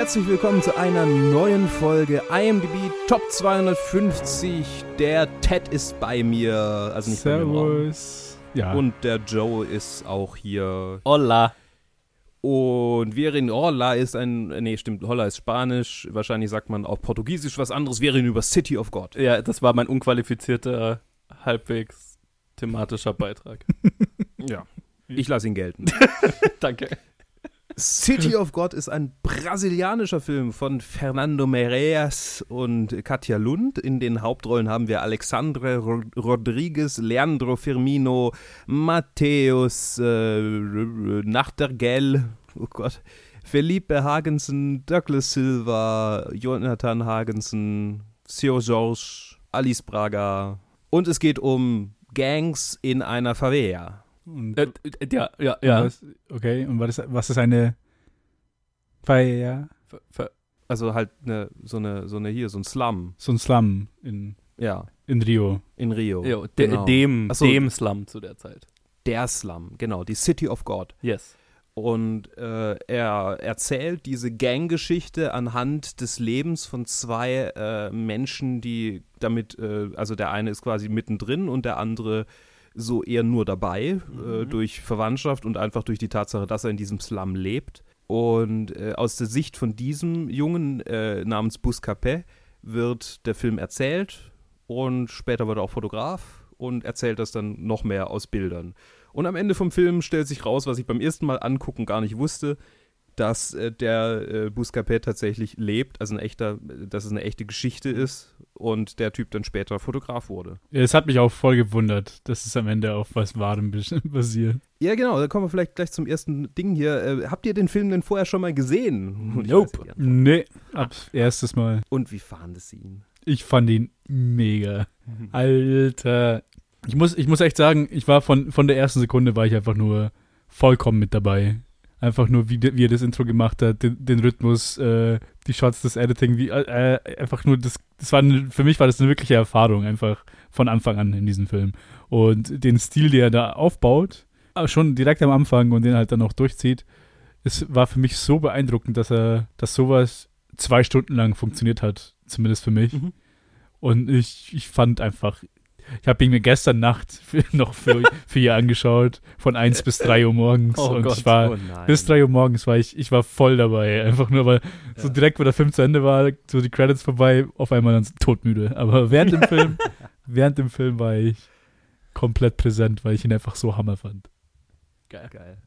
herzlich willkommen zu einer neuen Folge IMDb Top 250. Der Ted ist bei mir, also nicht Servus. bei mir. Ja. Und der Joe ist auch hier. Hola. Und wir reden, Hola ist ein, nee, stimmt, Hola ist Spanisch. Wahrscheinlich sagt man auch Portugiesisch was anderes. Wir reden über City of God. Ja, das war mein unqualifizierter, halbwegs thematischer Beitrag. ja. Ich lasse ihn gelten. Danke. City of God ist ein brasilianischer Film von Fernando Meirelles und Katja Lund. In den Hauptrollen haben wir Alexandre Rodriguez, Leandro Firmino, Matthäus äh, Nachtergell, oh Gott, Felipe Hagensen, Douglas Silva, Jonathan Hagensen, Sio George, Alice Braga. Und es geht um Gangs in einer Favela. Äh, äh, ja, ja, ja. Was, okay, und was ist, was ist eine Feier? Also halt eine, so eine, so eine hier, so ein Slum. So ein Slum in, ja. in Rio. In Rio. Jo, de, genau. dem, so, dem Slum zu der Zeit. Der Slum, genau, die City of God. Yes. Und äh, er erzählt diese Ganggeschichte anhand des Lebens von zwei äh, Menschen, die damit, äh, also der eine ist quasi mittendrin und der andere so eher nur dabei, äh, mhm. äh, durch Verwandtschaft und einfach durch die Tatsache, dass er in diesem Slum lebt. Und äh, aus der Sicht von diesem Jungen äh, namens Buscapé wird der Film erzählt und später wird er auch Fotograf und erzählt das dann noch mehr aus Bildern. Und am Ende vom Film stellt sich raus, was ich beim ersten Mal angucken gar nicht wusste, dass äh, der äh, Buscapé tatsächlich lebt, also ein echter, dass es eine echte Geschichte ist und der Typ dann später Fotograf wurde. Es hat mich auch voll gewundert, dass es am Ende auf was Wahrem basiert. Ja, genau, da kommen wir vielleicht gleich zum ersten Ding hier. Äh, habt ihr den Film denn vorher schon mal gesehen? Nope. Nee, ab erstes Mal. Und wie fanden Sie ihn? Ich fand ihn mega. Alter. Ich muss, ich muss echt sagen, ich war von, von der ersten Sekunde war ich einfach nur vollkommen mit dabei. Einfach nur, wie, wie er das Intro gemacht hat, den, den Rhythmus, äh, die Shots, das Editing, wie, äh, einfach nur, das, das war, eine, für mich war das eine wirkliche Erfahrung, einfach von Anfang an in diesem Film. Und den Stil, der er da aufbaut, schon direkt am Anfang und den halt dann auch durchzieht, es war für mich so beeindruckend, dass er, dass sowas zwei Stunden lang funktioniert hat, zumindest für mich. Mhm. Und ich, ich fand einfach, ich habe ihn mir gestern Nacht für, noch für, für ihr angeschaut, von 1 bis 3 Uhr morgens. Oh und Gott, ich war, oh bis 3 Uhr morgens war ich, ich war voll dabei. Einfach nur, weil ja. so direkt, wo der Film zu Ende war, so die Credits vorbei, auf einmal dann todmüde. Aber während dem Film, während dem Film war ich komplett präsent, weil ich ihn einfach so hammer fand. Geil. Geil.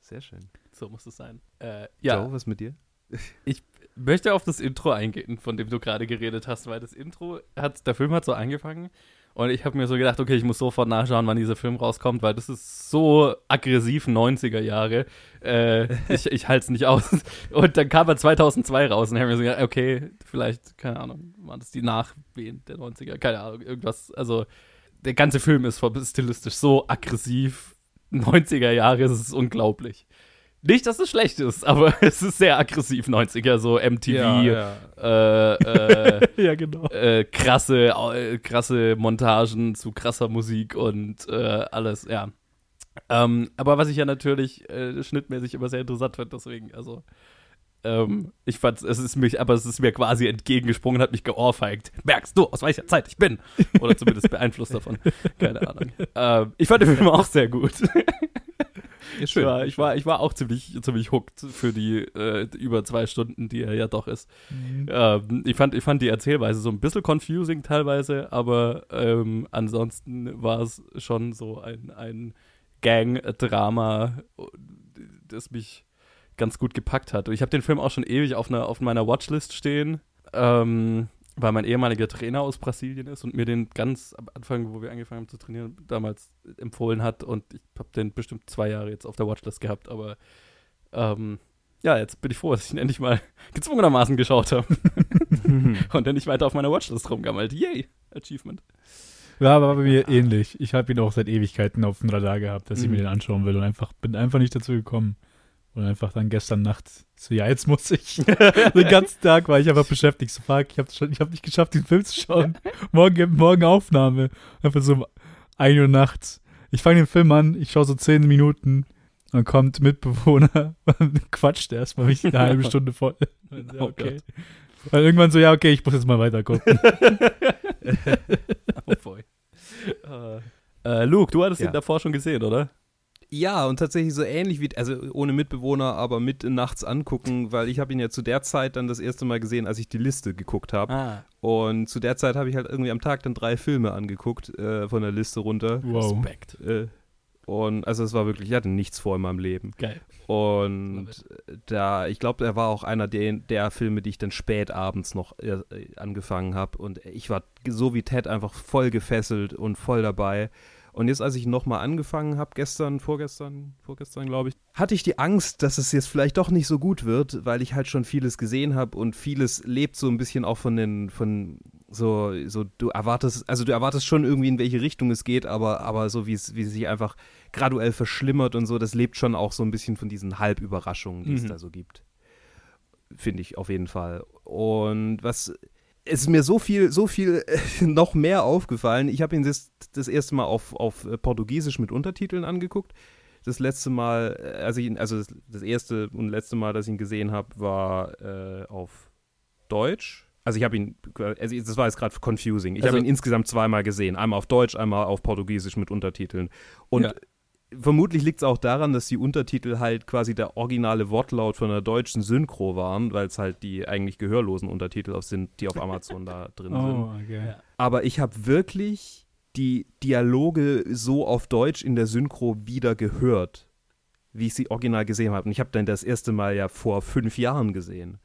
Sehr schön. So muss es sein. Äh, ja. Joe, was mit dir? Ich möchte auf das Intro eingehen, von dem du gerade geredet hast, weil das Intro hat, der Film hat so angefangen und ich habe mir so gedacht, okay, ich muss sofort nachschauen, wann dieser Film rauskommt, weil das ist so aggressiv 90er Jahre. Äh, ich ich halte es nicht aus. Und dann kam er 2002 raus und habe mir so gedacht, okay, vielleicht, keine Ahnung, waren das die Nachwehen der 90er? Keine Ahnung, irgendwas. Also, der ganze Film ist stilistisch so aggressiv. 90er Jahre, es ist unglaublich. Nicht, dass es schlecht ist, aber es ist sehr aggressiv 90er, so MTV, ja, ja. Äh, äh, ja genau. Äh, krasse, äh, krasse Montagen zu krasser Musik und äh, alles, ja. Ähm, aber was ich ja natürlich äh, schnittmäßig immer sehr interessant finde, deswegen, also ähm, ich fand, es ist mich, aber es ist mir quasi entgegengesprungen, hat mich geohrfeigt. Merkst du, aus welcher Zeit ich bin? Oder zumindest beeinflusst davon. Keine Ahnung. Ähm, ich fand den Film auch sehr gut. Ist schön. Ja, ich war, ich war auch ziemlich, ziemlich hooked für die äh, über zwei Stunden, die er ja doch ist. Mhm. Ähm, ich, fand, ich fand die Erzählweise so ein bisschen confusing teilweise, aber ähm, ansonsten war es schon so ein, ein Gang-Drama, das mich ganz gut gepackt hat. Und ich habe den Film auch schon ewig auf, einer, auf meiner Watchlist stehen. Ähm, weil mein ehemaliger Trainer aus Brasilien ist und mir den ganz am Anfang, wo wir angefangen haben zu trainieren, damals empfohlen hat und ich habe den bestimmt zwei Jahre jetzt auf der Watchlist gehabt, aber ähm, ja, jetzt bin ich froh, dass ich ihn endlich mal gezwungenermaßen geschaut habe und dann nicht weiter auf meiner Watchlist rumgammelt. Yay, Achievement. Ja, war bei mir ähnlich. Ich habe ihn auch seit Ewigkeiten auf dem Radar gehabt, dass mhm. ich mir mhm. den anschauen will und einfach bin einfach nicht dazu gekommen. Und einfach dann gestern Nacht so, ja, jetzt muss ich. Den ganzen Tag war ich einfach beschäftigt. So, fuck, ich habe hab nicht geschafft, den Film zu schauen. morgen, morgen Aufnahme. Einfach so um 1 Uhr nachts. Ich fange den Film an, ich schaue so 10 Minuten Dann kommt Mitbewohner und quatscht erstmal mich eine halbe Stunde voll. Ja, Oh okay. Gott. Weil irgendwann so, ja, okay, ich muss jetzt mal weiter gucken. oh boy. Äh, Luke, du hattest Ja. ihn davor schon gesehen, oder? Ja, und tatsächlich so ähnlich wie, also ohne Mitbewohner, aber mit nachts angucken, weil ich habe ihn ja zu der Zeit dann das erste Mal gesehen, als ich die Liste geguckt habe. Ah. Und zu der Zeit habe ich halt irgendwie am Tag dann drei Filme angeguckt äh, von der Liste runter. Wow. Respekt. Äh, und also es war wirklich, ich hatte nichts vor in meinem Leben. Geil. Und da, ich glaube, er war auch einer der, der Filme, die ich dann spät abends noch äh, angefangen habe. Und ich war so wie Ted einfach voll gefesselt und voll dabei. Und jetzt, als ich nochmal angefangen habe, gestern, vorgestern, vorgestern, glaube ich, hatte ich die Angst, dass es jetzt vielleicht doch nicht so gut wird, weil ich halt schon vieles gesehen habe und vieles lebt so ein bisschen auch von den, von so, so, du erwartest, also du erwartest schon irgendwie, in welche Richtung es geht, aber, aber so wie es, wie es sich einfach graduell verschlimmert und so, das lebt schon auch so ein bisschen von diesen Halbüberraschungen, die es Mhm. da so gibt. Finde ich auf jeden Fall. Und was es ist mir so viel, so viel äh, noch mehr aufgefallen. Ich habe ihn das, das erste Mal auf, auf äh, Portugiesisch mit Untertiteln angeguckt. Das letzte Mal, äh, also, ich, also das, das erste und letzte Mal, dass ich ihn gesehen habe, war äh, auf Deutsch. Also ich habe ihn, also das war jetzt gerade confusing. Ich Also- habe ihn insgesamt zweimal gesehen. Einmal auf Deutsch, einmal auf Portugiesisch mit Untertiteln. Und Ja. Vermutlich liegt es auch daran, dass die Untertitel halt quasi der originale Wortlaut von der deutschen Synchro waren, weil es halt die eigentlich gehörlosen Untertitel sind, die auf Amazon da drin sind. Oh, okay. Ja. Aber ich habe wirklich die Dialoge so auf Deutsch in der Synchro wieder gehört, wie ich sie original gesehen habe. Und ich habe dann das erste Mal ja vor fünf Jahren gesehen.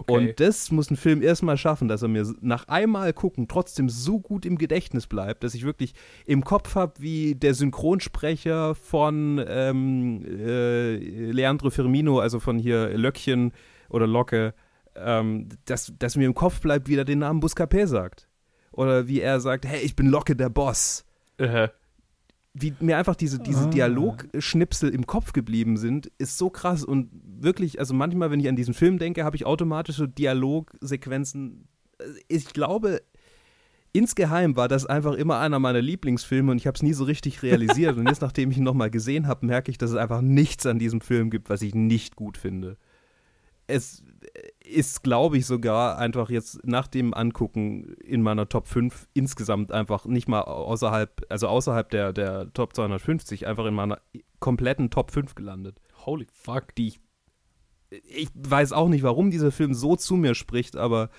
Okay. Und das muss ein Film erstmal schaffen, dass er mir nach einmal gucken trotzdem so gut im Gedächtnis bleibt, dass ich wirklich im Kopf habe, wie der Synchronsprecher von ähm, äh, Leandro Firmino, also von hier Löckchen oder Locke, ähm, dass, dass mir im Kopf bleibt, wie er den Namen Buscapé sagt. Oder wie er sagt, hey, ich bin Locke, der Boss äh, wie mir einfach diese, diese Ah. Dialogschnipsel im Kopf geblieben sind, ist so krass. Und wirklich, also manchmal, wenn ich an diesen Film denke, habe ich automatische Dialogsequenzen. Ich glaube, insgeheim war das einfach immer einer meiner Lieblingsfilme und ich habe es nie so richtig realisiert. und jetzt, nachdem ich ihn nochmal gesehen habe, merke ich, dass es einfach nichts an diesem Film gibt, was ich nicht gut finde. Es ist, glaube ich, sogar einfach jetzt nach dem Angucken in meiner Top 5 insgesamt einfach nicht mal außerhalb, also außerhalb der, der Top 250, einfach in meiner kompletten Top 5 gelandet. holy fuck. Die ich, ich weiß auch nicht, warum dieser Film so zu mir spricht, aber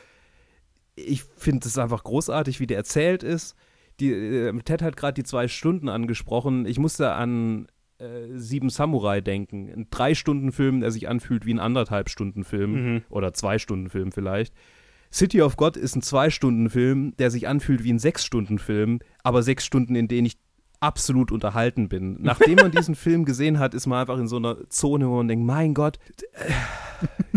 ich finde es einfach großartig, wie der erzählt ist. Die, äh, Ted hat gerade die zwei Stunden angesprochen. Ich musste an äh, Sieben Samurai denken. Ein Drei-Stunden-Film, der sich anfühlt wie ein Anderthalb-Stunden-Film Mhm. oder Zwei-Stunden-Film vielleicht. City of God ist ein Zwei-Stunden-Film, der sich anfühlt wie ein Sechs-Stunden-Film, aber sechs Stunden, in denen ich absolut unterhalten bin. Nachdem man diesen Film gesehen hat, ist man einfach in so einer Zone, wo man denkt, mein Gott, äh,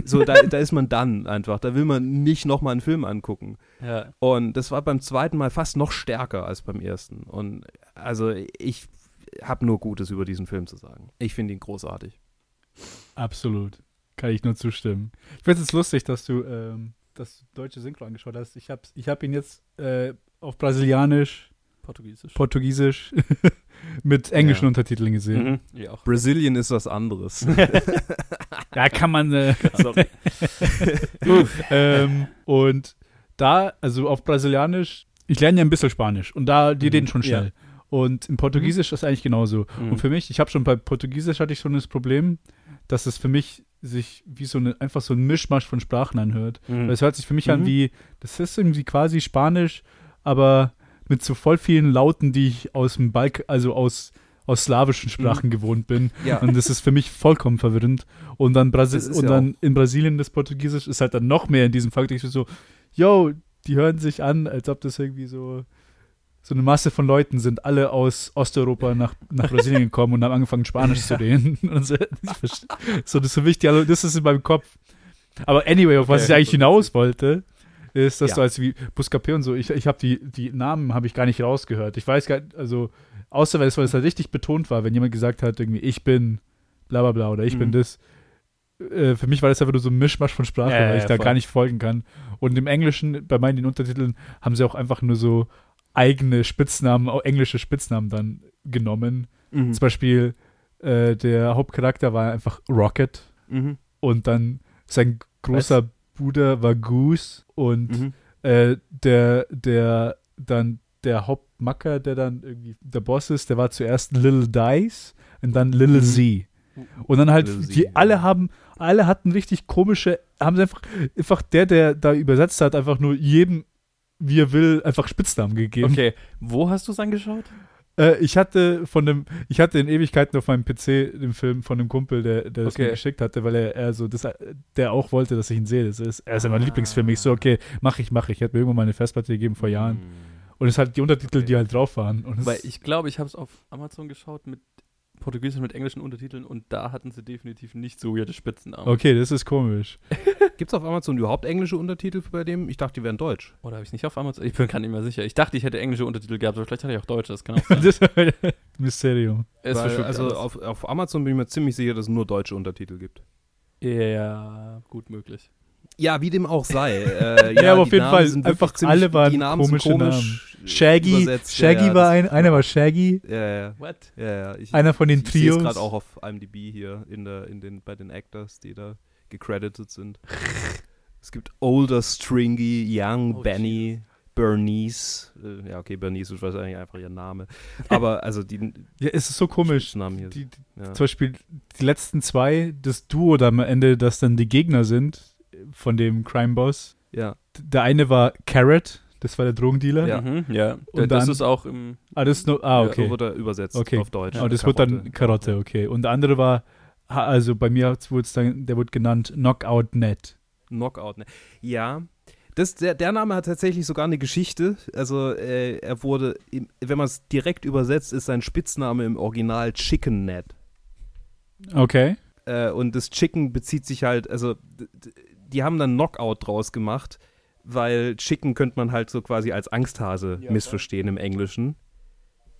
so da, da ist man dann einfach. Da will man nicht nochmal einen Film angucken. Ja. Und das war beim zweiten Mal fast noch stärker als beim ersten. Und also ich habe nur Gutes über diesen Film zu sagen. Ich finde ihn großartig. Absolut. Kann ich nur zustimmen. Ich finde es lustig, dass du ähm, das deutsche Synchro angeschaut hast. Ich habe ich hab ihn jetzt äh, auf Brasilianisch, Portugiesisch. Portugiesisch mit englischen Ja. Untertiteln gesehen. Mhm. Ja, auch. Brazilian ist was anderes. Da kann man. Äh, Sorry. ähm, und da, also auf Brasilianisch, ich lerne ja ein bisschen Spanisch und da, die Mhm, reden schon ja. Und im Portugiesisch ist eigentlich genauso. Mhm. Und für mich, ich habe schon bei Portugiesisch hatte ich schon das Problem, dass es für mich sich wie so eine, einfach so ein Mischmasch von Sprachen anhört. Mhm. Weil es hört sich für mich Mhm. an wie, das ist irgendwie quasi Spanisch, aber mit so voll vielen Lauten, die ich aus dem Balk, also aus, aus slawischen Sprachen gewohnt bin. Ja. Und das ist für mich vollkommen verwirrend. Und dann, Brasi und ja dann in Brasilien das Portugiesisch ist halt dann noch mehr in diesem Faktor. Ich bin so, yo, die hören sich an, als ob das irgendwie so so eine Masse von Leuten sind alle aus Osteuropa nach, nach Brasilien gekommen und haben angefangen Spanisch zu reden. So, so, das ist für mich, die, das ist in meinem Kopf. Aber anyway, auf was ich eigentlich hinaus wollte, ist, dass Ja. du als wie Buscapé und so, ich, ich habe die, die Namen habe ich gar nicht rausgehört. Ich weiß gar nicht, also, außer weil es, weil es halt richtig betont war, wenn jemand gesagt hat, irgendwie, ich bin bla bla bla oder ich bin Mhm. das. Äh, für mich war das einfach nur so ein Mischmasch von Sprache, Ja, ja, weil ich ja, da voll. gar nicht folgen kann. Und im Englischen, bei meinen Untertiteln, haben sie auch einfach nur so eigene Spitznamen, auch englische Spitznamen dann genommen. Mhm. Zum Beispiel äh, der Hauptcharakter war einfach Rocket Mhm. und dann sein großer Bruder war Goose und Mhm. äh, der, der dann der Hauptmacker, der dann irgendwie der Boss ist, der war zuerst Little Dice und dann Little Mhm. Z. Und dann halt, Little Z, die ja. alle haben, alle hatten richtig komische, haben sie einfach, einfach der, der da übersetzt hat, einfach nur jedem, wie er will, einfach Spitznamen gegeben. Okay, wo hast du es angeschaut? Äh, ich hatte von dem, ich hatte in Ewigkeiten auf meinem PC den Film von einem Kumpel, der, der das Okay. mir geschickt hatte, weil er, er so, das, der auch wollte, dass ich ihn sehe. Das ist, er ist ja mein Ah. Lieblingsfilm. Ich so, okay, mach ich, mach ich. Ich hatte mir irgendwann mal eine Festplatte gegeben vor Jahren. Mhm. Und es halt die Untertitel, Okay. die halt drauf waren. Weil ich glaube, ich habe es auf Amazon geschaut mit Portugiesisch mit englischen Untertiteln und da hatten sie definitiv nicht so weirde Spitzennamen. okay, das ist komisch. Gibt es auf Amazon überhaupt englische Untertitel bei dem? Ich dachte, die wären deutsch. Oder habe ich es nicht auf Amazon? Ich bin gar nicht mehr sicher. Ich dachte, ich hätte englische Untertitel gehabt, aber vielleicht hatte ich auch deutsche. Das kann auch sein. das ist Mysterium. es Weil, also auf, auf Amazon bin ich mir ziemlich sicher, dass es nur deutsche Untertitel gibt. Ja, gut möglich. Ja, wie dem auch sei. Äh, Ja, aber auf jeden Namen Fall, sind einfach ziemlich- alle waren die Namen sind komische komisch Shaggy, übersetzt. Shaggy ja, ja, war ein, einer war Shaggy, Ja, ja, What? ja, ja. Ich, einer von den ich sehe es Trios. gerade auch auf IMDb hier in der, in den, bei den Actors, die da gecredited sind. es gibt Older Stringy, Young Oh, Benny, Bernice. Äh, ja, okay, Bernice ist wahrscheinlich einfach ihr Name. Aber also die Ja, es ist so komisch. Namen hier. Die, die, ja. Zum Beispiel die letzten zwei, das Duo da am Ende, das dann die Gegner sind von dem Crime-Boss. ja. Der eine war Carrot, das war der Drogendealer. Ja. Mhm, ja. Und das dann- ist auch im. Ah, das ist nur, ah, Ja, okay. so wurde er übersetzt Okay. auf Deutsch. Aber das wird dann Karotte. Karotte, okay. Und der andere war, also bei mir wurde es dann, der wurde genannt Knockout Net. Knockout, ne? Ja. Das, der, der Name hat tatsächlich sogar eine Geschichte. Also, äh, er wurde, wenn man es direkt übersetzt, ist sein Spitzname im Original Chicken Net. Okay. Äh, und das Chicken bezieht sich halt, also, die haben dann Knockout draus gemacht, weil Chicken könnte man halt so quasi als Angsthase Ja, missverstehen im Englischen.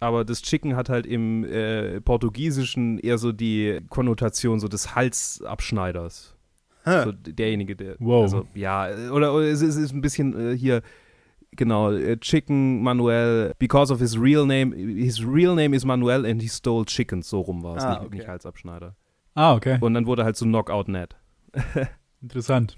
Aber das Chicken hat halt im äh, Portugiesischen eher so die Konnotation so des Halsabschneiders. So derjenige, der. Wow. Also, ja, oder, oder es, ist, es ist ein bisschen äh, hier, genau, äh, Chicken Manuel, because of his real name, his real name is Manuel and he stole chickens, so rum war es, Ah, nicht, okay. nicht Halsabschneider. Ah, okay. Und dann wurde halt so Knockout Net. Interessant.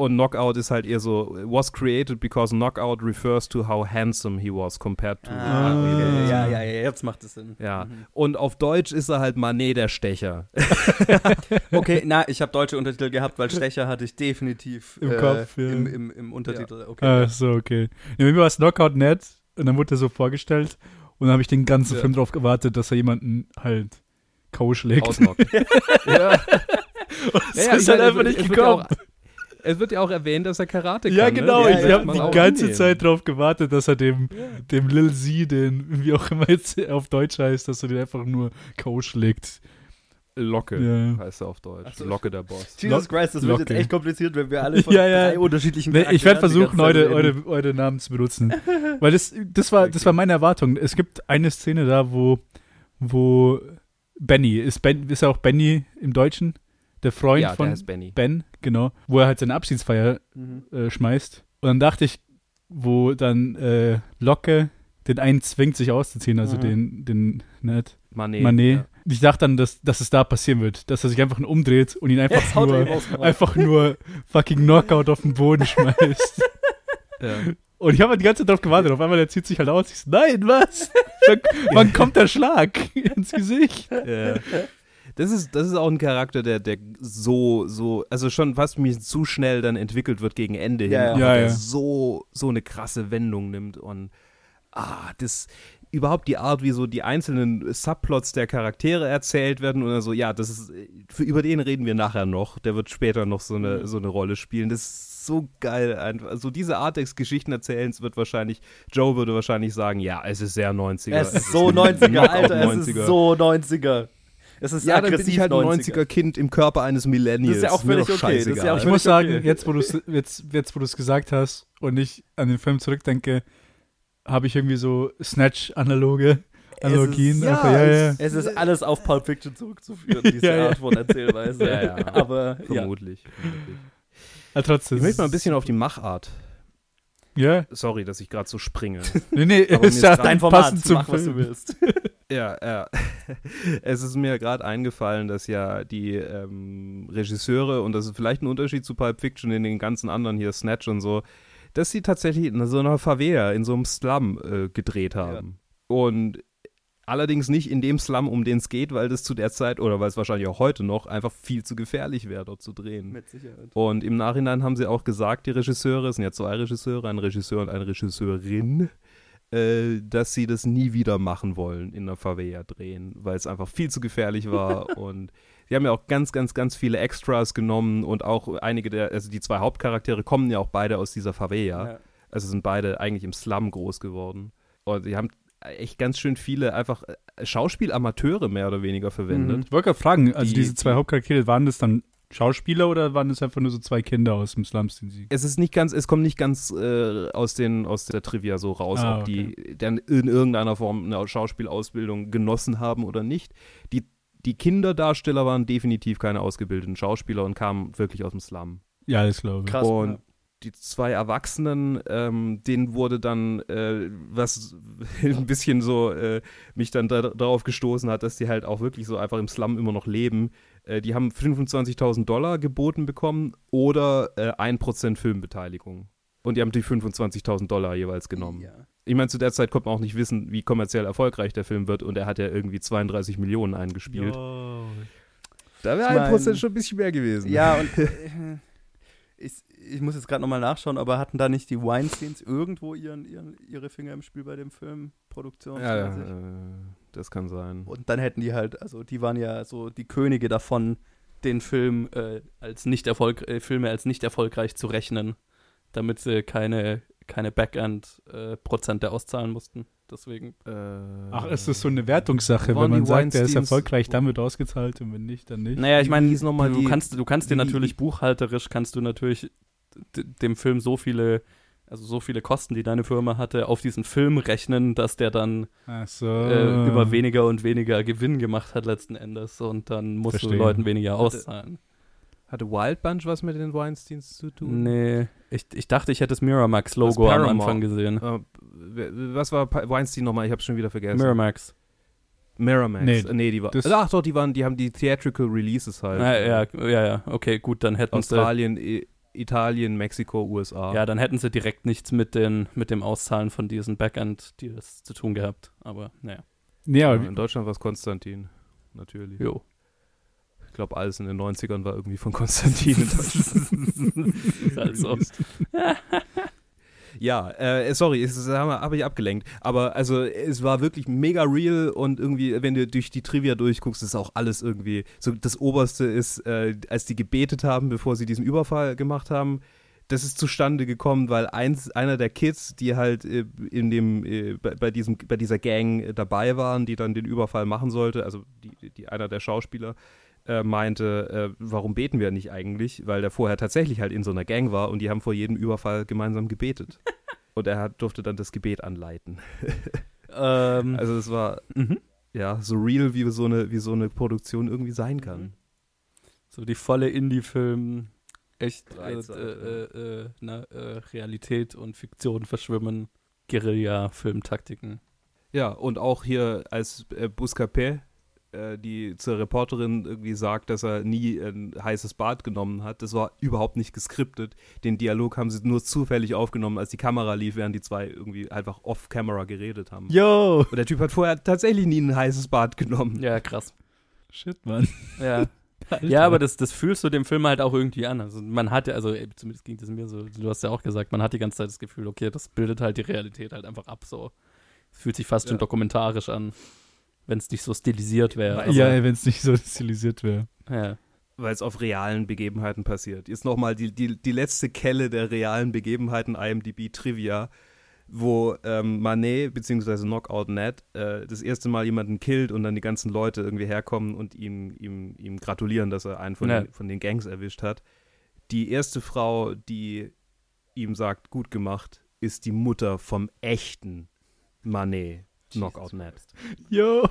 Und Knockout ist halt eher so, was created because Knockout refers to how handsome he was compared to. Ah, okay. Ja, ja, ja, jetzt macht es Sinn. Ja. Mhm. Und auf Deutsch ist er halt Manet der Stecher. Okay, na, ich habe deutsche Untertitel gehabt, weil Stecher hatte ich definitiv Im äh, Kopf, ja. im, im, im Untertitel. Okay. Ah, so, okay. Ja, mir war es Knockout Net und dann wurde er so vorgestellt und dann habe ich den ganzen Ja. Film drauf gewartet, dass er jemanden halt K.O. schlägt. Ausnocken. ja. Das Ja, ja, ist halt einfach nicht ja gekommen. Es wird ja auch erwähnt, dass er Karate Ja, kann. genau. Ne? Ja, ich ja, habe die ganze annehmen. Zeit drauf gewartet, dass er dem, dem Lil Z, den, wie auch immer jetzt auf Deutsch heißt, dass er den einfach nur K.O. schlägt. Locke Ja. heißt er auf Deutsch. Ach so. Locke der Boss. Jesus Christ, das wird jetzt Locke. echt kompliziert, wenn wir alle von Ja, ja. drei unterschiedlichen Nee, ich werde versuchen, eure, eure, eure Namen zu benutzen. Weil das, das, war, das war meine Erwartung. Es gibt eine Szene da, wo, wo Benny, ist, ben, ist ja auch Benny im Deutschen? Der Freund Ja, der von Benny. Ben, genau, wo er halt seine Abschiedsfeier Mhm. äh, schmeißt. Und dann dachte ich, wo dann äh, Locke den einen zwingt, sich auszuziehen, also Mhm. den, den Ned, Manet. Manet. Ich dachte dann, dass, dass es da passieren wird, dass er sich einfach umdreht und ihn einfach ihm nur, Maul. einfach nur fucking Knockout auf den Boden schmeißt. Ja. Und ich habe halt die ganze Zeit darauf gewartet. Auf einmal, der zieht sich halt aus. Ich so, nein, was? Wann, wann kommt der Schlag ins Gesicht? Ja. Das ist, das ist auch ein Charakter, der, der so, so, also schon fast mir zu schnell dann entwickelt wird gegen Ende hin, Ja, ja. der ja. so, so eine krasse Wendung nimmt und ah, das überhaupt die Art, wie so die einzelnen Subplots der Charaktere erzählt werden und so, ja, das ist, für, über den reden wir nachher noch, der wird später noch so eine, Mhm. so eine Rolle spielen, das ist so geil einfach, also diese Art des Geschichtenerzählens wird wahrscheinlich, Joe würde wahrscheinlich sagen, ja, es ist sehr 90er. Es ist so 90er, Knockout Alter, es 90er. ist so 90er. Es ist Ja, dann bin aggressiv ich halt ein 90er. 90er-Kind im Körper eines Millennials. Das ist ja auch völlig okay, das ist ja scheißegal. auch Ich muss sagen, okay. jetzt, wo du es jetzt, jetzt, wo gesagt hast und ich an den Film zurückdenke, habe ich irgendwie so Snatch-analoge Analogien. ja, einfach, ja, ja. Es ist alles auf Pulp Fiction zurückzuführen, diese Ja, ja. Art von Erzählweise. Ja, ja. Aber ja. Vermutlich. vermutlich. Aber trotzdem. Ich möchte mal ein bisschen auf die Machart. Ja, Sorry, dass ich gerade so springe. nee, nee, Aber mir ist ist ja Dein Format, passend zum mach was du willst. Ja, ja. Es ist mir gerade eingefallen, dass ja die ähm, Regisseure, und das ist vielleicht ein Unterschied zu Pulp Fiction in den ganzen anderen hier, Snatch und so, dass sie tatsächlich in so einer Favela, in so einem Slum äh, gedreht haben. Ja. Und allerdings nicht in dem Slum, um den es geht, weil das zu der Zeit, oder weil es wahrscheinlich auch heute noch, einfach viel zu gefährlich wäre, dort zu drehen. Mit Sicherheit. Und im Nachhinein haben sie auch gesagt, die Regisseure, es sind ja zwei Regisseure, ein Regisseur und eine Regisseurin, äh, dass sie das nie wieder machen wollen, in einer Favela drehen, weil es einfach viel zu gefährlich war. und sie haben ja auch ganz, ganz, ganz viele Extras genommen und auch einige der, also die zwei Hauptcharaktere kommen ja auch beide aus dieser Favela. Ja. Also sind beide eigentlich im Slum groß geworden. Und sie haben echt ganz schön viele einfach äh, Schauspielamateure mehr oder weniger verwendet. Mhm. Ich wollte gerade fragen, also die, diese zwei Hauptcharaktere, waren das dann Schauspieler oder waren es einfach nur so zwei Kinder aus dem Slums, den sie. Es ist nicht ganz, es kommt nicht ganz äh, aus, den, aus der Trivia so raus, ah, ob okay. die dann in irgendeiner Form eine Schauspielausbildung genossen haben oder nicht. Die, die Kinderdarsteller waren definitiv keine ausgebildeten Schauspieler und kamen wirklich aus dem Slum. Ja, das glaube ich. Krass. Und ja die zwei Erwachsenen, ähm, denen wurde dann, äh, was ein bisschen so äh, mich dann da, darauf gestoßen hat, dass die halt auch wirklich so einfach im Slum immer noch leben. Äh, die haben 25.000 Dollar geboten bekommen oder äh, 1% Filmbeteiligung. Und die haben die 25.000 Dollar jeweils genommen. Ja. Ich meine, zu der Zeit konnte man auch nicht wissen, wie kommerziell erfolgreich der Film wird und er hat ja irgendwie 32 Millionen eingespielt. Jo. Da wäre 1% schon ein bisschen mehr gewesen. Ja, und äh, ich, ich muss jetzt gerade nochmal nachschauen, aber hatten da nicht die Weinsteins irgendwo ihren, ihren, ihre Finger im Spiel bei dem Film? Produktion? Ja, äh, das kann sein. Und dann hätten die halt, also die waren ja so die Könige davon, den Film äh, als nicht Erfolg, äh, Filme als nicht erfolgreich zu rechnen, damit sie keine, keine Backend-Prozente äh, auszahlen mussten. Deswegen. Äh, Ach, ist das so eine Wertungssache, wenn man sagt, der ist erfolgreich, dann wird ausgezahlt und wenn nicht, dann nicht? Naja, ich meine, du, kannst, du kannst dir natürlich buchhalterisch, kannst du natürlich dem Film so viele, also so viele Kosten, die deine Firma hatte, auf diesen Film rechnen, dass der dann so. äh, immer weniger und weniger Gewinn gemacht hat letzten Endes und dann musst Verstehen. du Leuten weniger auszahlen. Hatte Wild Bunch was mit den Weinsteins zu tun? Nee, ich, ich dachte, ich hätte das Miramax-Logo am Anfang gesehen. Uh, was war Weinstein nochmal? Ich hab's schon wieder vergessen. Miramax. Miramax. Nee, nee die war. Ach doch, die waren, die haben die Theatrical Releases halt. Ah, ja, ja, ja, okay, gut, dann hätten Australien, sie. Italien, Mexiko, USA. Ja, dann hätten sie direkt nichts mit, den, mit dem Auszahlen von diesen Backend-Deals zu tun gehabt. Aber naja. Ja, in Deutschland war es Konstantin, natürlich. Jo. Ich glaube, alles in den 90ern war irgendwie von Konstantin in Deutschland. also. Ja, äh, sorry, das habe hab ich abgelenkt. Aber also es war wirklich mega real und irgendwie, wenn du durch die Trivia durchguckst, ist auch alles irgendwie. So das Oberste ist, äh, als die gebetet haben, bevor sie diesen Überfall gemacht haben, das ist zustande gekommen, weil eins, einer der Kids, die halt äh, in dem, äh, bei, bei, diesem, bei dieser Gang dabei waren, die dann den Überfall machen sollte, also die, die einer der Schauspieler, äh, meinte, äh, warum beten wir nicht eigentlich? Weil der vorher tatsächlich halt in so einer Gang war und die haben vor jedem Überfall gemeinsam gebetet. und er hat, durfte dann das Gebet anleiten. ähm, also es war mhm. ja so real, wie so, eine, wie so eine Produktion irgendwie sein kann. Mhm. So die volle Indie-Film, echt äh, äh, äh, na, äh, Realität und Fiktion verschwimmen, Guerilla-Filmtaktiken. Ja, und auch hier als äh, Buscapé äh, die zur Reporterin irgendwie sagt, dass er nie ein heißes Bad genommen hat. Das war überhaupt nicht geskriptet. Den Dialog haben sie nur zufällig aufgenommen, als die Kamera lief, während die zwei irgendwie einfach off-camera geredet haben. Yo! Und der Typ hat vorher tatsächlich nie ein heißes Bad genommen. Ja, krass. Shit, Mann. Ja. ja, aber das, das fühlst du dem Film halt auch irgendwie an. Also man hat ja, also zumindest ging das mir so, du hast ja auch gesagt, man hat die ganze Zeit das Gefühl, okay, das bildet halt die Realität halt einfach ab so. Es fühlt sich fast ja. schon dokumentarisch an wenn es nicht so stilisiert wäre. Also, ja, wenn es nicht so stilisiert wäre. Ja. Weil es auf realen Begebenheiten passiert. Jetzt nochmal die, die, die letzte Kelle der realen Begebenheiten IMDb Trivia, wo ähm, Manet bzw. Knockout Ned äh, das erste Mal jemanden killt und dann die ganzen Leute irgendwie herkommen und ihm, ihm, ihm gratulieren, dass er einen von, ja. den, von den Gangs erwischt hat. Die erste Frau, die ihm sagt, gut gemacht, ist die Mutter vom echten Manet. Knockout Ned. Jo.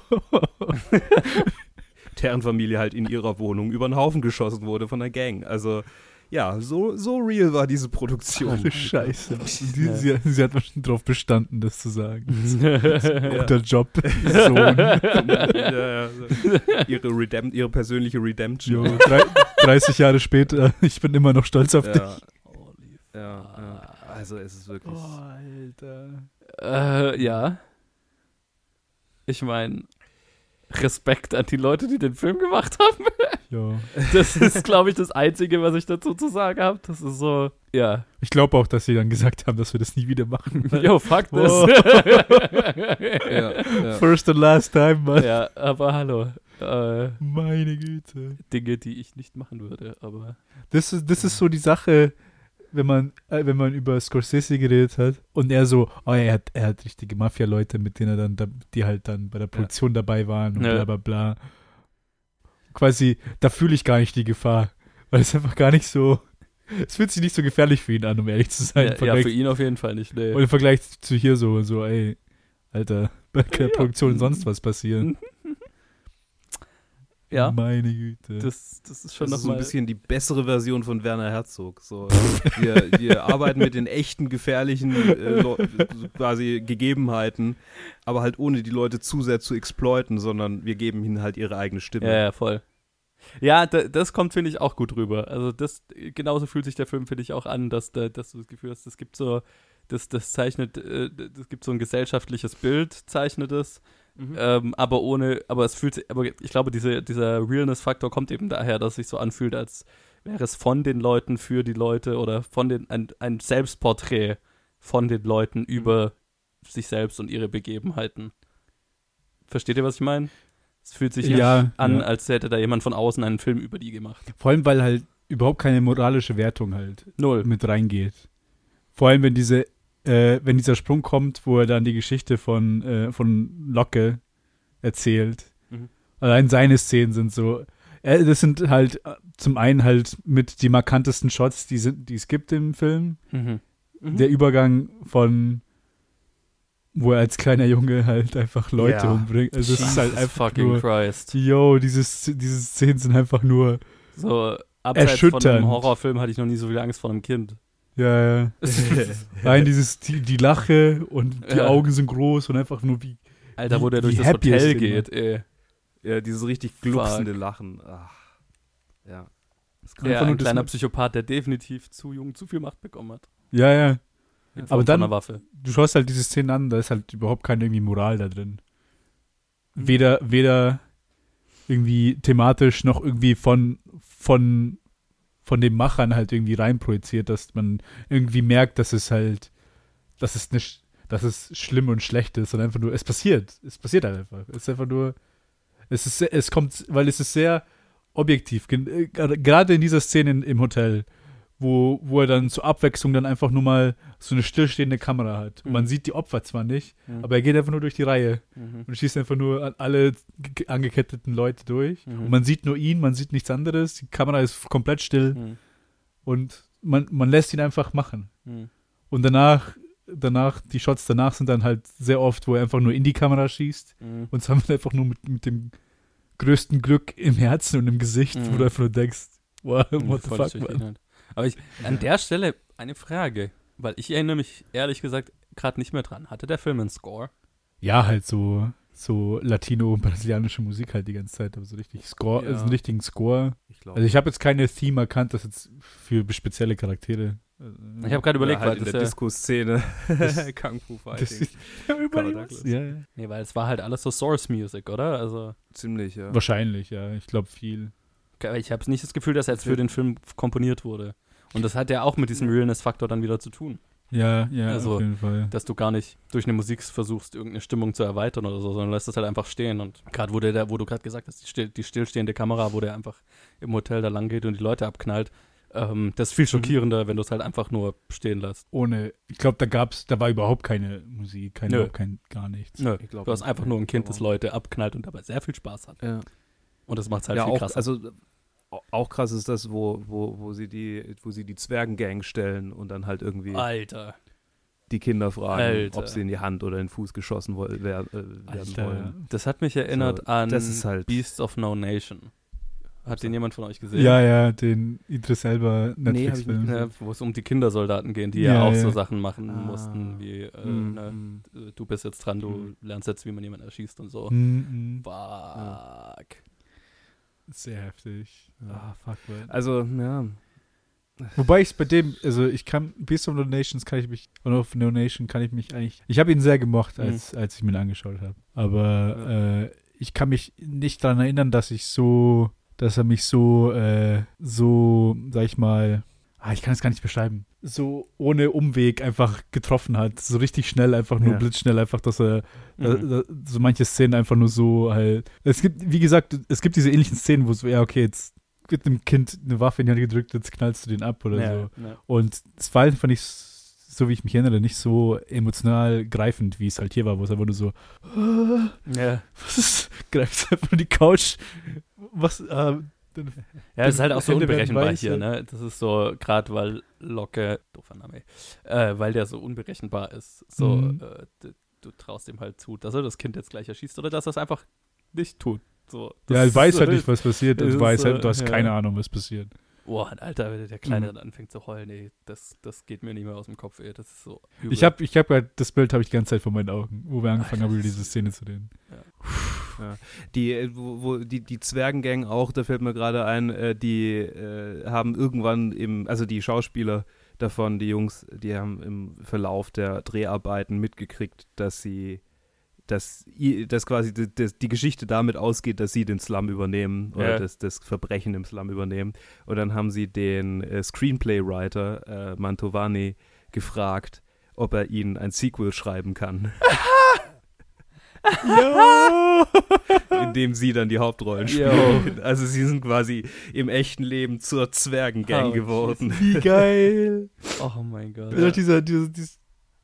Deren Familie halt in ihrer Wohnung über den Haufen geschossen wurde von der Gang. Also ja, so, so real war diese Produktion. Alle Scheiße. Ja. sie, sie hat wahrscheinlich drauf bestanden, das zu sagen. Ja. Guter Job. Sohn. ja, ja. Ihre, Redemp ihre persönliche Redemption. Jo, drei, 30 Jahre später, ich bin immer noch stolz auf dich. Ja, ja, ja. Also es ist wirklich. Oh, Alter. Äh, ja. Ich meine, Respekt an die Leute, die den Film gemacht haben. Ja. Das ist, glaube ich, das Einzige, was ich dazu zu sagen habe. Das ist so, ja. Ich glaube auch, dass sie dann gesagt haben, dass wir das nie wieder machen. Yo, fuck this. Wow. Ja, ja. First and last time, Mann. ja, aber hallo. Äh, Meine Güte. Dinge, die ich nicht machen würde, aber. Das ist, das ist so die Sache, wenn man, äh, wenn man über Scorsese geredet hat und er so, oh, er hat, er hat richtige Mafia-Leute, mit denen er dann, da, die halt dann bei der Produktion dabei waren und Ja. bla bla bla. Quasi, da fühle ich gar nicht die Gefahr, weil es einfach gar nicht so, es fühlt sich nicht so gefährlich für ihn an, um ehrlich zu sein. Ja, ja, für ihn auf jeden Fall nicht, nee. und im Vergleich zu hier so, so, ey, Alter, bei der Ja. Produktion sonst was passieren. Ja, Meine Güte. das, das ist schon Das ist so ein bisschen die bessere Version von Werner Herzog. So, wir, wir arbeiten mit den echten gefährlichen äh, quasi Gegebenheiten, aber halt ohne die Leute zu sehr zu exploiten, sondern wir geben ihnen halt ihre eigene Stimme. Ja, ja, voll. Ja, da, das kommt, finde ich, auch gut rüber. Also das, genauso fühlt sich der Film, finde ich, auch an, dass, da, dass du das Gefühl hast, es gibt so, das, das zeichnet, äh, es gibt so ein gesellschaftliches Bild, zeichnet es, Mhm. ähm, aber ohne, aber es fühlt sich, aber ich glaube, diese, dieser Realness-Faktor kommt eben daher, dass es sich so anfühlt, als wäre es von den Leuten für die Leute oder von den, ein, ein Selbstporträt von den Leuten über sich selbst und ihre Begebenheiten. Versteht ihr, was ich meine? Es fühlt sich Ja, an, ja. als hätte da jemand von außen einen Film über die gemacht. Vor allem, weil halt überhaupt keine moralische Wertung halt Null. mit reingeht. Vor allem, wenn diese, äh, wenn dieser Sprung kommt, wo er dann die Geschichte von, äh, von Locke erzählt. Mhm. Allein seine Szenen sind so. Äh, das sind halt äh, zum einen halt mit die markantesten Shots, die, sind, die es gibt im Film. Mhm. Der Übergang von wo er als kleiner Junge halt einfach Leute Ja. umbringt. Also es ist halt einfach fucking nur, Christ. yo, diese, Sz- diese Szenen sind einfach nur, So, abseits von Erschütternd. einem Horrorfilm hatte ich noch nie so viel Angst vor einem Kind. Ja, ja. Nein, dieses, die, die Lache und die Ja. Augen sind groß und einfach nur wie, Alter, wo der durch das Hotel den geht, ey. Ja, dieses richtig glucksende Lachen. Ach. Ja. Das kann Ja, ein das kleiner Psychopath, der definitiv zu jung zu viel Macht bekommen hat. ja, ja. In Aber dann-. Du schaust halt diese Szenen an, da ist halt überhaupt keine irgendwie Moral da drin. Mhm. Weder, weder irgendwie thematisch noch irgendwie von, von, von den Machern halt irgendwie reinprojiziert, dass man irgendwie merkt, dass es halt, dass es nicht, dass es schlimm und schlecht ist, sondern einfach nur, es passiert. Es passiert halt einfach. Es ist einfach nur, es ist, es kommt, weil es ist sehr objektiv. Äh, ger- Gerade in dieser Szene im Hotel, wo, wo er dann zur Abwechslung dann einfach nur mal so eine stillstehende Kamera hat. Und man Mhm. sieht die Opfer zwar nicht, Mhm. aber er geht einfach nur durch die Reihe Mhm. und schießt einfach nur alle ge- angeketteten Leute durch. Mhm. Und man sieht nur ihn, man sieht nichts anderes. Die Kamera ist komplett still Mhm. und man, man lässt ihn einfach machen. Mhm. Und danach, danach, die Shots danach sind dann halt sehr oft, wo er einfach nur in die Kamera schießt Mhm. und zwar einfach nur mit, mit dem größten Glück im Herzen und im Gesicht, wo Mhm. du einfach nur denkst, wow, what the fuck, man. Inhalt. Aber ich, an der Stelle eine Frage, weil ich erinnere mich ehrlich gesagt gerade nicht mehr dran. Hatte der Film einen Score? Ja, halt so, so latino-brasilianische Musik halt die ganze Zeit, aber so richtig Score, Ja. also einen richtigen Score. Ich. Also ich habe jetzt keine Theme erkannt, das jetzt für spezielle Charaktere. Ich habe gerade überlegt, halt weil in das der ja, Disco-Szene. Das- Kung Fu Fighting. Ja, ja. nee, weil es war halt alles so Source Music, oder? Also Ziemlich, ja. Wahrscheinlich, ja. Ich glaube viel. ich habe nicht das Gefühl, dass er jetzt für den Film komponiert wurde. Und das hat ja auch mit diesem Realness-Faktor dann wieder zu tun. Ja, ja, Also, auf jeden Fall. dass du gar nicht durch eine Musik versuchst, irgendeine Stimmung zu erweitern oder so, sondern lässt das halt einfach stehen. Und gerade wo, der, da- wo du gerade gesagt hast, die, still, die stillstehende Kamera, wo der einfach im Hotel da lang geht und die Leute abknallt, ähm, das ist viel schockierender, wenn du es halt einfach nur stehen lässt. Ohne, ich glaube, da gab's, da war überhaupt keine Musik, kein, Nö. kein, gar nichts. Nö, Ich glaub du hast einfach nur ein Kind, das Leute abknallt und dabei sehr viel Spaß hat. Ja. Und das macht es halt ja, viel auch, krasser. also auch krass ist das, wo, wo, wo sie die, wo sie die Zwergengang stellen und dann halt irgendwie Alter. die Kinder fragen, Alter. ob sie in die Hand oder in den Fuß geschossen woll, wer, äh, werden Alter. wollen. Das hat mich erinnert So, an das ist halt- Beasts of No Nation. Hat den jemand von euch gesehen? Ja, ja, den Idris Elba Nee, ich Netflix-Film. nicht Ja, wo es um die Kindersoldaten gehen, die ja, Ja, auch ja. so Sachen machen Ah. mussten, wie äh, Mm, ne, mm. du bist jetzt dran, du Mhm. lernst jetzt, wie man jemanden erschießt und so. Mhm. Fuck. Sehr heftig. Ja. Ah, fuck, man. Also, ja. Wobei ich bei dem, also ich kann, Beast of No Nations kann ich mich, und of No Nation kann ich mich eigentlich, ich habe ihn sehr gemocht, als, als ich mir ihn angeschaut habe. Aber äh, ich kann mich nicht daran erinnern, dass ich so, dass er mich so, äh, so, sag ich mal, ah, ich kann es gar nicht beschreiben, so ohne Umweg einfach getroffen hat. So richtig schnell, einfach nur Ja. blitzschnell, einfach, dass er da, Mhm. da, so manche Szenen einfach nur so halt. Es gibt, wie gesagt, es gibt diese ähnlichen Szenen, wo so, ja, okay, jetzt wird dem Kind eine Waffe in die Hand gedrückt, jetzt knallst du den ab oder ja, so. ja. Und es war einfach nicht, so wie ich mich erinnere, nicht so emotional greifend, wie es halt hier war, wo es einfach nur so, ah, Ja. was ist, greift einfach die Couch. Was, äh, dann- Ja, es ist halt auch so unberechenbar weiß, hier, ne? Das ist so, gerade weil Locke, doofer Name, äh, weil der so unberechenbar ist, so, Mhm. äh, d- du traust ihm halt zu, dass er das Kind jetzt gleich erschießt oder dass er es einfach nicht tut. So, ja, das ich weiß halt nicht, was passiert. Du weißt äh, halt, du hast ja. keine Ahnung, was passiert. Boah, Alter, wenn der Kleine Mhm. dann anfängt zu heulen, ey, das, das geht mir nicht mehr aus dem Kopf, ey, das ist so übel. Ich habe, ich habe halt, das Bild habe ich die ganze Zeit vor meinen Augen, wo wir angefangen Alter, haben, über diese Szene zu reden. Die, äh, wo, wo, die, die Zwergengang auch, da fällt mir gerade ein, äh, die äh, haben irgendwann im, also die Schauspieler davon, die Jungs, die haben im Verlauf der Dreharbeiten mitgekriegt, dass sie, dass, dass quasi die, die Geschichte damit ausgeht, dass sie den Slum übernehmen oder Ja. das, das Verbrechen im Slum übernehmen. Und dann haben sie den äh, Screenplay-Writer äh, Mantovani gefragt, ob er ihnen ein Sequel schreiben kann. in dem sie dann die Hauptrollen spielen. Also sie sind quasi im echten Leben zur Zwergengang Oh, geworden. Wie geil! Oh mein Gott. Ja. Dieser, dieser, dieser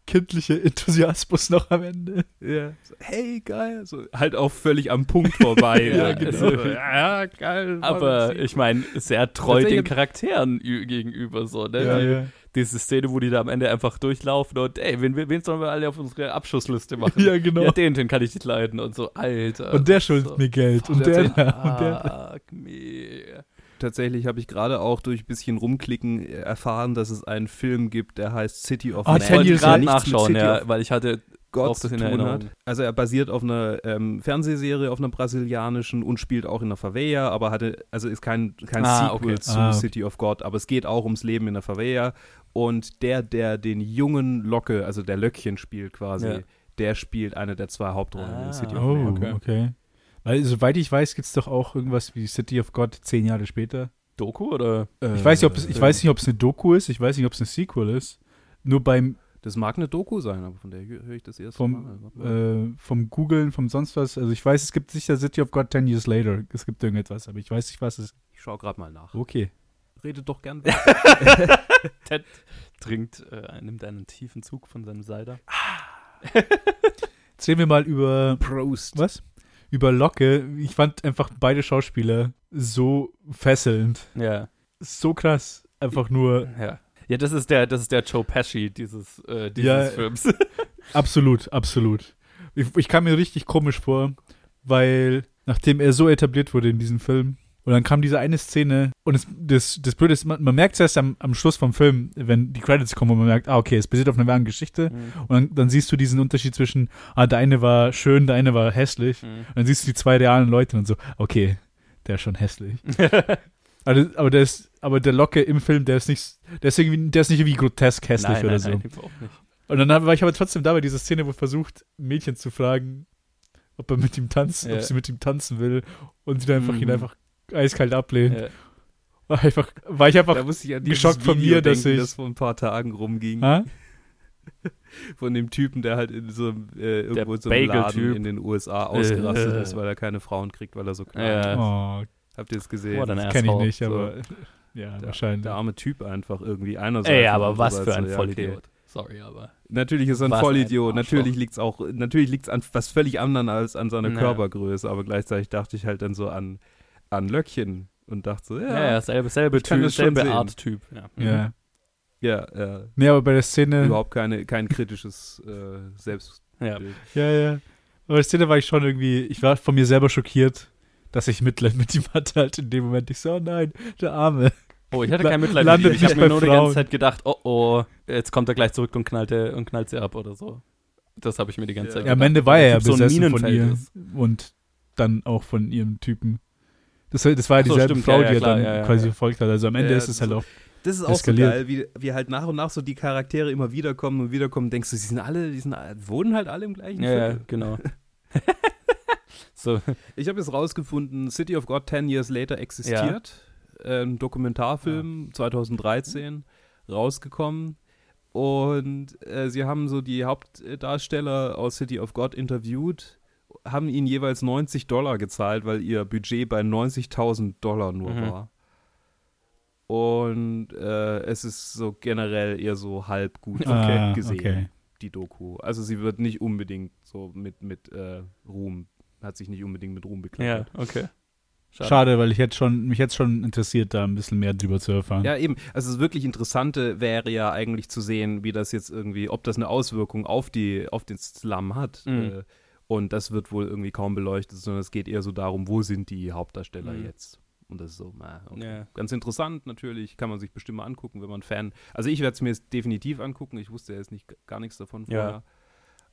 kindliche Enthusiasmus noch am Ende. Ja. So, hey, geil. So, halt auch völlig am Punkt vorbei. Ja, ja, genau. so, ja, geil. Aber ich meine, sehr treu den Charakteren gegenüber, so, ne? Ja, Die- ja. Diese Szene, wo die da am Ende einfach durchlaufen und, ey, wen, wen sollen wir alle auf unsere Abschussliste machen? Ja, genau. Ja, den, den kann ich nicht leiden und so, Alter. Und der schuldet so. mir Geld. Und der, und der. Fuck me. Tatsächlich habe ich gerade auch durch ein bisschen rumklicken äh, erfahren, dass es einen Film gibt, der heißt City of Ah, Man. Ich 10 wollte gerade nachschauen, ja, weil ich hatte Gott auch das in zu tun Erinnerung. hat. Also er basiert auf einer ähm, Fernsehserie, auf einer brasilianischen und spielt auch in der Favela, aber hatte, also ist kein, kein Ah, Sequel okay. zu Ah, okay. City of God, aber es geht auch ums Leben in der Favela und der, der den jungen Locke, also der Löckchen spielt quasi, Ja. der spielt eine der zwei Hauptrollen Ah, in City of Oh, Man. okay. okay. Weil, soweit ich weiß, gibt es doch auch irgendwas wie City of God zehn Jahre später. Doku oder? Ich weiß nicht, ob es, ich Äh, weiß nicht, ob es eine Doku ist, ich weiß nicht, ob es eine Sequel ist. Nur beim Das mag eine Doku sein, aber von der höre ich das erst vom, äh, vom Googlen, vom sonst was. Also ich weiß, es gibt sicher City of God 10 Years Later. Es gibt irgendetwas, aber ich weiß nicht, was es ist. ich schaue gerade mal nach. Okay. Redet doch gern. Ted trinkt, äh, nimmt einen tiefen Zug von seinem Cider. Jetzt reden wir mal über Prost. was? Über Locke. Ich fand einfach beide Schauspieler so fesselnd. Ja, So krass. Einfach nur ja. Ja, das ist der, das ist der Joe Pesci dieses, äh, dieses Ja. Films. absolut, absolut. Ich, ich kam mir richtig komisch vor, weil nachdem er so etabliert wurde in diesem Film, und dann kam diese eine Szene und es, das, das Blöde ist, man, man merkt es erst am, am Schluss vom Film, wenn die Credits kommen und man merkt, ah, okay, es basiert auf einer wahren Geschichte. Mhm. Und dann, dann siehst du diesen Unterschied zwischen, ah, der eine war schön, der eine war hässlich. Mhm. Und dann siehst du die zwei realen Leute und so, okay, der ist schon hässlich. aber, aber der ist, aber der Locke im Film, der ist nicht, der ist irgendwie, der ist nicht irgendwie grotesk hässlich nein, oder nein, so. nein, überhaupt nicht. Und dann war ich aber trotzdem da bei dieser Szene, wo er versucht, Mädchen zu fragen, ob er mit ihm tanzt, Ja. ob sie mit ihm tanzen will und sie dann einfach ihn Mhm. einfach eiskalt ablehnt. Ja. War, einfach, war ich einfach, Da muss ich an geschockt von mir, dass denken, ich- das vor ein paar Tagen rumging. ha? Von dem Typen, der halt in so einem, äh, irgendwo in so einem Bagel-Typ. Laden in den USA ausgerastet Äh. ist, weil er keine Frauen kriegt, weil er so klein ist. Oh, Habt ihr es gesehen? What an kenne ich nicht, So. aber ja, der, wahrscheinlich. der arme Typ einfach irgendwie. Einerseits Ey, aber was für ein so, ja, Vollidiot. okay. Sorry, aber. Natürlich ist er ein ein Vollidiot. Arschloch. natürlich liegt es auch, natürlich liegt es an was völlig anderen als an seiner Ja. Körpergröße, aber gleichzeitig dachte ich halt dann so an, an Löckchen und dachte so, Ja, ja, ja, selbe, selbe Typ, selbe. Art Typ. Ja. Mhm. Ja. ja, ja, Nee, aber bei der Szene, überhaupt keine, kein kritisches äh, Selbstbild. Ja. ja, ja. Aber bei der Szene war ich schon irgendwie, ich war von mir selber schockiert, dass ich Mitleid mit ihm hatte halt in dem Moment. Ich so, oh nein, der Arme. Oh, ich hatte kein Mitleid mit ihm. Ich habe mir nur die ganze Frauen. Zeit gedacht, oh oh, jetzt kommt er gleich zurück und knallt, er, und knallt sie ab oder so. Das habe ich mir die ganze Ja. Zeit Ja, am gedacht. Ende war er ja Typ so besessen von ihr ist. und dann auch von ihrem Typen. Das, war- das war ja so, dieselbe stimmt, Frau, ja, ja, die er klar, dann ja, ja, quasi ja. verfolgt hat. Also am Ende Ja, ist es halt so- auch. Das ist auch Eskaliert. so geil, wie, wie halt nach und nach so die Charaktere immer wiederkommen und wiederkommen. Denkst du, sie sind alle, die sind, wohnen halt alle im gleichen Ja, ja, Viertel. genau. so, Ich habe jetzt rausgefunden, City of God 10 Years Later existiert. Ein Dokumentarfilm 2013 rausgekommen. Und äh, sie haben so die Hauptdarsteller aus City of God interviewt, haben ihnen jeweils 90 Dollar gezahlt, weil ihr Budget bei 90.000 Dollar nur Mhm. war. Und äh, es ist so generell eher so halb gut Ah, gesehen, okay. die Doku. Also sie wird nicht unbedingt so mit, mit äh, Ruhm, hat sich nicht unbedingt mit Ruhm ja, bekleidet. okay. Schade. weil ich jetzt schon, mich jetzt schon interessiert, da ein bisschen mehr drüber zu erfahren. Ja, eben. Also das wirklich Interessante wäre ja eigentlich zu sehen, wie das jetzt irgendwie, ob das eine Auswirkung auf die, auf den Slum hat. Mhm. Äh, und das wird wohl irgendwie kaum beleuchtet, sondern es geht eher so darum, wo sind die Hauptdarsteller Mhm. jetzt. Und das ist so, na, okay. Ja. ganz interessant natürlich, kann man sich bestimmt mal angucken, wenn man Fan. Also ich werde es mir jetzt definitiv angucken. Ich wusste jetzt nicht gar nichts davon Ja. vorher.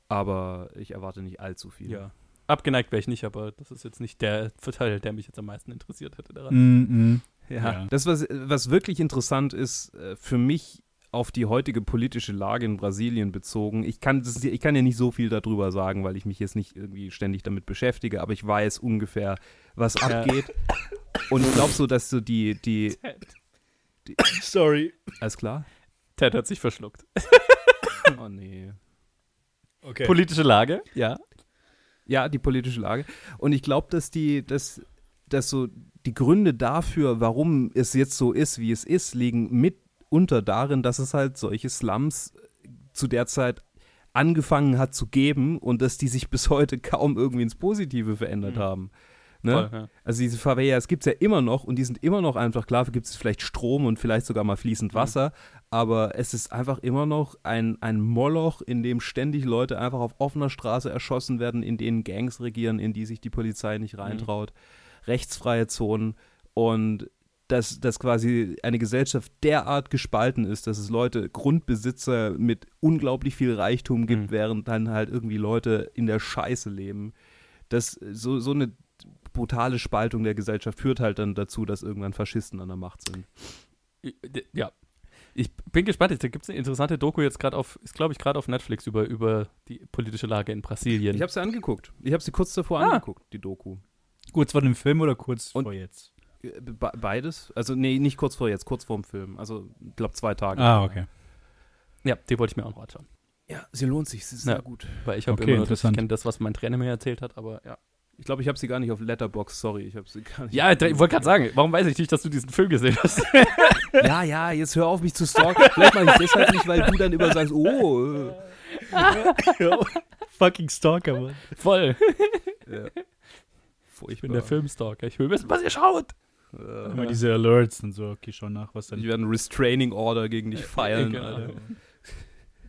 Aber ich erwarte nicht allzu viel. Ja. Abgeneigt wäre ich nicht, aber das ist jetzt nicht der Teil, der mich jetzt am meisten interessiert hätte daran. Mm, mm. Ja. Ja. Das, was, was wirklich interessant ist, äh, für mich auf die heutige politische Lage in Brasilien bezogen, ich kann, das, ich kann ja nicht so viel darüber sagen, weil ich mich jetzt nicht irgendwie ständig damit beschäftige, aber ich weiß ungefähr, was Ja. abgeht. Und ich glaube so, dass so die, die, Sorry. alles klar? Ted hat sich verschluckt. Oh nee. Okay. Politische Lage, ja. Ja, die politische Lage. Und ich glaube, dass die, dass, dass so die Gründe dafür, warum es jetzt so ist, wie es ist, liegen mitunter darin, dass es halt solche Slums zu der Zeit angefangen hat zu geben und dass die sich bis heute kaum irgendwie ins Positive verändert Mhm. haben. Ne? Voll, ja. Also diese Favelas gibt es ja immer noch und die sind immer noch einfach, klar, gibt es vielleicht Strom und vielleicht sogar mal fließend Mhm. Wasser, aber es ist einfach immer noch ein, ein Moloch, in dem ständig Leute einfach auf offener Straße erschossen werden, in denen Gangs regieren, in die sich die Polizei nicht Mhm. reintraut, rechtsfreie Zonen und dass, dass quasi eine Gesellschaft derart gespalten ist, dass es Leute, Grundbesitzer mit unglaublich viel Reichtum gibt, Mhm. während dann halt irgendwie Leute in der Scheiße leben. Das, so, so eine brutale Spaltung der Gesellschaft führt halt dann dazu, dass irgendwann Faschisten an der Macht sind. Ja. Ich bin gespannt. Da gibt es eine interessante Doku jetzt gerade auf, ist glaube ich gerade auf Netflix über, über die politische Lage in Brasilien. Ich habe sie angeguckt. Ich habe sie kurz davor Ah. angeguckt, die Doku. Kurz vor dem Film oder kurz Und- vor jetzt? Be- Beides? Also, nee, nicht kurz vor jetzt, kurz vor dem Film. Also, ich glaube, zwei Tage. Ah, okay. ja, die wollte ich mir auch noch anschauen. Ja, sie lohnt sich. Sie ist Ja. sehr gut. Weil ich habe Okay, immer nur das, ich kenne das, was mein Trainer mir erzählt hat, aber ja. Ich glaube, ich habe sie gar nicht auf Letterbox. Sorry, ich habe sie gar nicht. Ja, ich wollte gerade sagen, warum weiß ich nicht, dass du diesen Film gesehen hast? Ja, ja, jetzt hör auf mich zu stalken. Vielleicht mache ich deshalb nicht, weil du dann immer sagst, oh. Fucking Stalker, Mann. Voll. ja. Furchtbar. Ich bin der Filmstalker. Ich will wissen, was ihr schaut. Äh, Immer diese Alerts und so. Okay, schau nach, was dann. werde ein Restraining Order gegen dich feilen. genau. Alter.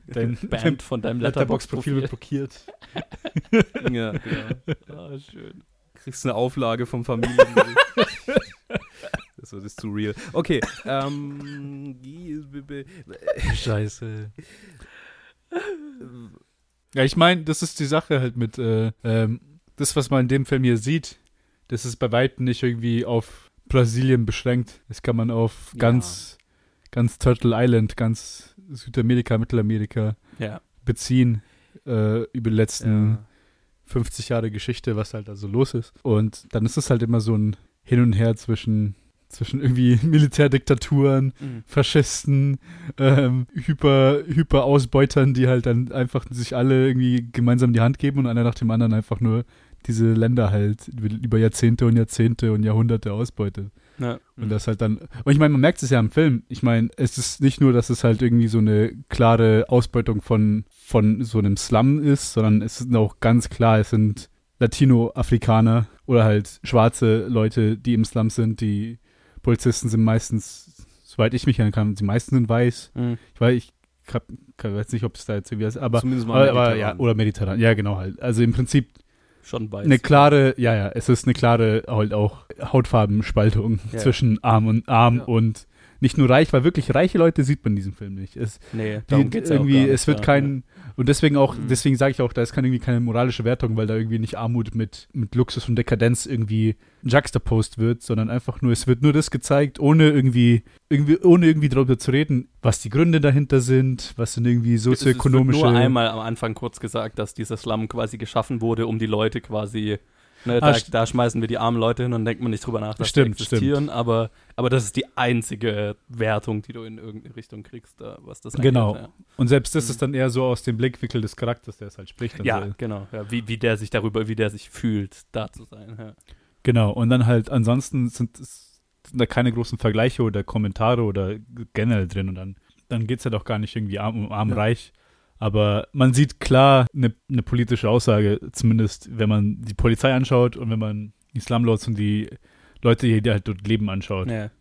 Dein Band von deinem Letterbox-Profil wird blockiert. Ja, genau. Ah, schön. Kriegst eine Auflage vom Familiengericht. das wird ist zu real. Okay, ähm. Scheiße. Ja, ich meine, das ist die Sache halt mit, äh, ähm, das, was man in dem Film hier sieht, das ist bei weitem nicht irgendwie auf Brasilien beschränkt. Das kann man auf Ja. ganz, ganz Turtle Island, ganz Südamerika, Mittelamerika Ja. beziehen, äh, über die letzten Ja. 50 Jahre Geschichte, was halt also los ist. Und dann ist es halt immer so ein Hin und Her zwischen, zwischen irgendwie Militärdiktaturen, Mhm. Faschisten, ähm, Hyper, Hyper-Ausbeutern, die halt dann einfach sich alle irgendwie gemeinsam die Hand geben und einer nach dem anderen einfach nur diese Länder halt über, Jahrzehnte und Jahrzehnte und Jahrhunderte ausbeutet. Ja. Und das halt dann, und ich meine, man merkt es ja im Film. Ich meine, es ist nicht nur, dass es halt irgendwie so eine klare Ausbeutung von, von so einem Slum ist, sondern es sind auch ganz klar, es sind Latino-Afrikaner oder halt schwarze Leute, die im Slum sind. Die Polizisten sind meistens, soweit ich mich erinnern kann, die meisten sind weiß. Mhm. Ich weiß, ich kann, weiß nicht, ob es da jetzt irgendwie ist, aber Zumindest mal aber, aber ja, oder mediterran. Ja, genau halt. Also im Prinzip schon weiß. eine klare, ja, ja, es ist eine klare halt auch Hautfarbenspaltung Ja. zwischen arm und arm Ja. und nicht nur reich, weil wirklich reiche Leute sieht man in diesem Film nicht. Es, Nee, die, darum geht's ja auch irgendwie, gar nicht, es wird kein und deswegen auch, Mhm. deswegen sage ich auch, da ist keine, irgendwie keine moralische Wertung, weil da irgendwie nicht Armut mit, mit Luxus und Dekadenz irgendwie juxtaposed wird, sondern einfach nur, es wird nur das gezeigt, ohne irgendwie, irgendwie, ohne irgendwie darüber zu reden, was die Gründe dahinter sind, was sind irgendwie sozioökonomische. Es wird nur einmal am Anfang kurz gesagt, dass dieser Slum quasi geschaffen wurde, um die Leute quasi. Ne, Ah, da, st- da schmeißen wir die armen Leute hin und denkt man nicht drüber nach, dass Stimmt, die existieren. Aber, aber das ist die einzige Wertung, die du in irgendeine Richtung kriegst, da, was das Genau. angeht. Und selbst das Mhm. ist dann eher so aus dem Blickwinkel des Charakters, der es halt spricht. Ja, ja genau. Ja, wie, wie der sich darüber, wie der sich fühlt, da zu sein. Ja. Genau, und dann halt ansonsten sind, es- sind da keine großen Vergleiche oder Kommentare oder generell drin und dann, dann geht es halt auch gar nicht irgendwie arm, um arm Ja. reich. Aber man sieht klar eine eine politische Aussage, zumindest wenn man die Polizei anschaut und wenn man die Slumlords und die Leute, die halt dort leben, anschaut. Ja.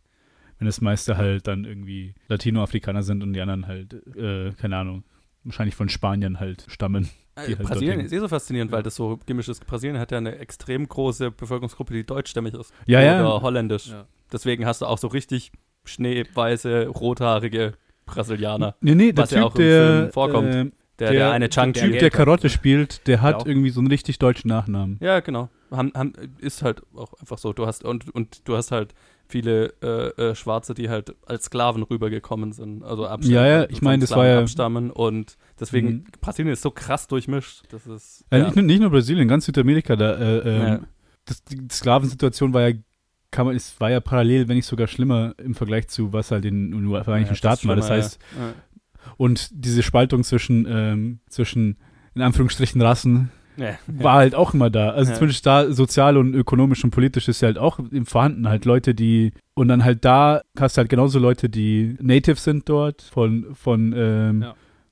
Wenn das meiste halt dann irgendwie Latinoamerikaner sind und die anderen halt, äh, keine Ahnung, wahrscheinlich von Spaniern halt stammen. Die Äh, halt Brasilien ist eh so faszinierend, weil das so gemischt ist. Brasilien hat ja eine extrem große Bevölkerungsgruppe, die deutschstämmig ist. Ja, oder ja. holländisch. Ja. Deswegen hast du auch so richtig schneeweiße, rothaarige Brasilianer. Nee, nee, der Was ja auch Typ, im der, Film vorkommt. äh, Der, der, eine Chunk der Typ, der. Karotte spielt, der hat auch. irgendwie so einen richtig deutschen Nachnamen. Ja, genau. Haben, haben, ist halt auch einfach so. Du hast und, und du hast halt viele äh, äh, Schwarze, die halt als Sklaven rübergekommen sind. Also abstammen. Ja, ja, ich meine, das war ja- abstammen und deswegen Mhm. Brasilien ist so krass durchmischt. Das ist Äh, ja. nicht, nur- nicht nur Brasilien, ganz Südamerika. Da, äh, ähm, Ja. das, die Sklavensituation war ja, kann man, es war ja parallel, wenn nicht sogar schlimmer im Vergleich zu was halt in den Vereinigten Ja, Staaten war. Das heißt, ja. Und diese Spaltung zwischen, ähm, zwischen in Anführungsstrichen Rassen Ja. war halt auch immer da. Also zumindest da sozial und ökonomisch und politisch ist ja halt auch im Vorhanden halt Leute, die und dann halt da hast du halt genauso Leute, die Native sind dort, von, von, ähm.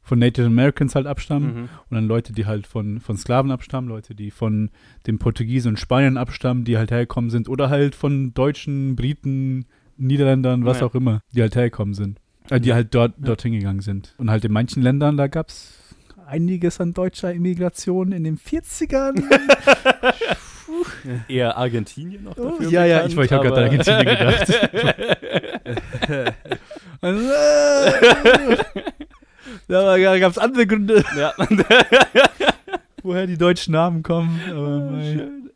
Von Native Americans halt abstammen Mhm. und dann Leute, die halt von, von Sklaven abstammen, Leute, die von den Portugiesen und Spaniern abstammen, die halt hergekommen sind oder halt von Deutschen, Briten, Niederländern, was Ja. auch immer, die halt hergekommen sind. Äh, die halt dort, Ja. dorthin gegangen sind. Und halt in manchen Ländern, da gab es einiges an deutscher Immigration in den 40ern. Eher Argentinien noch Oh, dafür ja, ja, bekannt, ich- ich hab grad aber- an Argentinien da gab es andere Gründe, ja. woher die deutschen Namen kommen. Aber mei. Schön.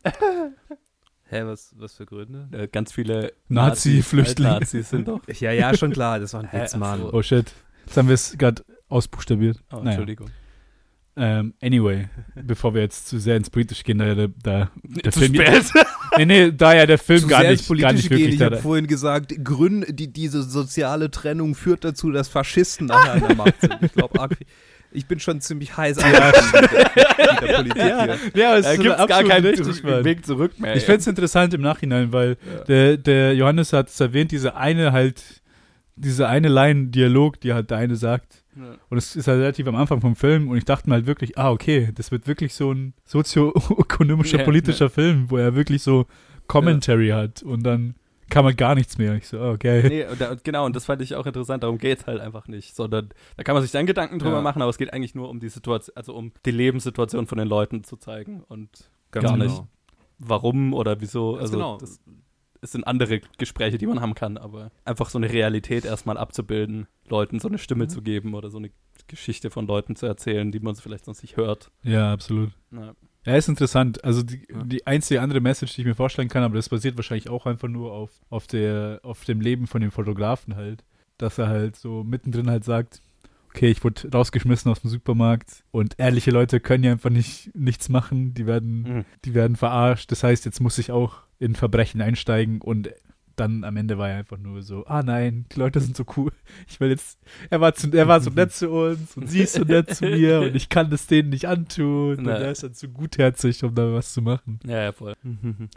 Hä, was, was für Gründe? Äh, Ganz viele Nazi-Flüchtlinge. Nazis, Nazis sind doch. Ja, ja, schon klar, das war ein Witz, Mann. oh shit. Jetzt haben wir es gerade ausbuchstabiert. Oh, Naja. Entschuldigung. Ähm, anyway, bevor wir jetzt zu sehr ins Politische gehen, da, da, da der Zu Film, spät. nee, nee, da ja der Film Zu gar sehr nicht, ins gar nicht gehen. wirklich Ich habe vorhin gesagt, Grün, die, diese soziale Trennung führt dazu, dass Faschisten nachher an der Macht sind. Ich glaube, ich bin schon ziemlich heiß mit der, der Politik hier. Ja, es Da ist gibt es gar absolut keinen richtig. Weg zurück mehr. Ich fände es interessant im Nachhinein, weil Ja. der, der Johannes hat es erwähnt, diese eine halt, diese eine Line-Dialog, die halt der eine sagt. Ja. Und es ist halt relativ am Anfang vom Film und ich dachte mir halt wirklich, ah, okay, das wird wirklich so ein sozioökonomischer, Ja, politischer Film, wo er wirklich so Commentary hat und dann kann man gar nichts mehr. Ich so, ah, okay. Nee, und da, genau, und das fand ich auch interessant, darum geht es halt einfach nicht. Sondern da kann man sich dann Gedanken drüber Ja. machen, aber es geht eigentlich nur um die Situation, also um die Lebenssituation von den Leuten zu zeigen und Ganz gar genau. nicht, warum oder wieso. Ganz also genau. das, es sind andere Gespräche, die man haben kann, aber einfach so eine Realität erstmal abzubilden, Leuten so eine Stimme Mhm. zu geben oder so eine Geschichte von Leuten zu erzählen, die man vielleicht sonst nicht hört. Ja, absolut. Na, Ja, ist interessant. Also die, Ja. die einzige andere Message, die ich mir vorstellen kann, aber das basiert wahrscheinlich auch einfach nur auf, auf, der, auf dem Leben von dem Fotografen halt. Dass er halt so mittendrin halt sagt, okay, ich wurde rausgeschmissen aus dem Supermarkt und ehrliche Leute können ja einfach nicht nichts machen, die werden, mhm. die werden verarscht. Das heißt, jetzt muss ich auch in Verbrechen einsteigen und dann am Ende war er einfach nur so, ah nein, die Leute sind so cool. Ich will jetzt, er war, zu, er war so nett zu uns und sie ist so nett zu mir und ich kann das denen nicht antun. Und Na. er ist dann zu gutherzig, um da was zu machen. Ja, ja, voll.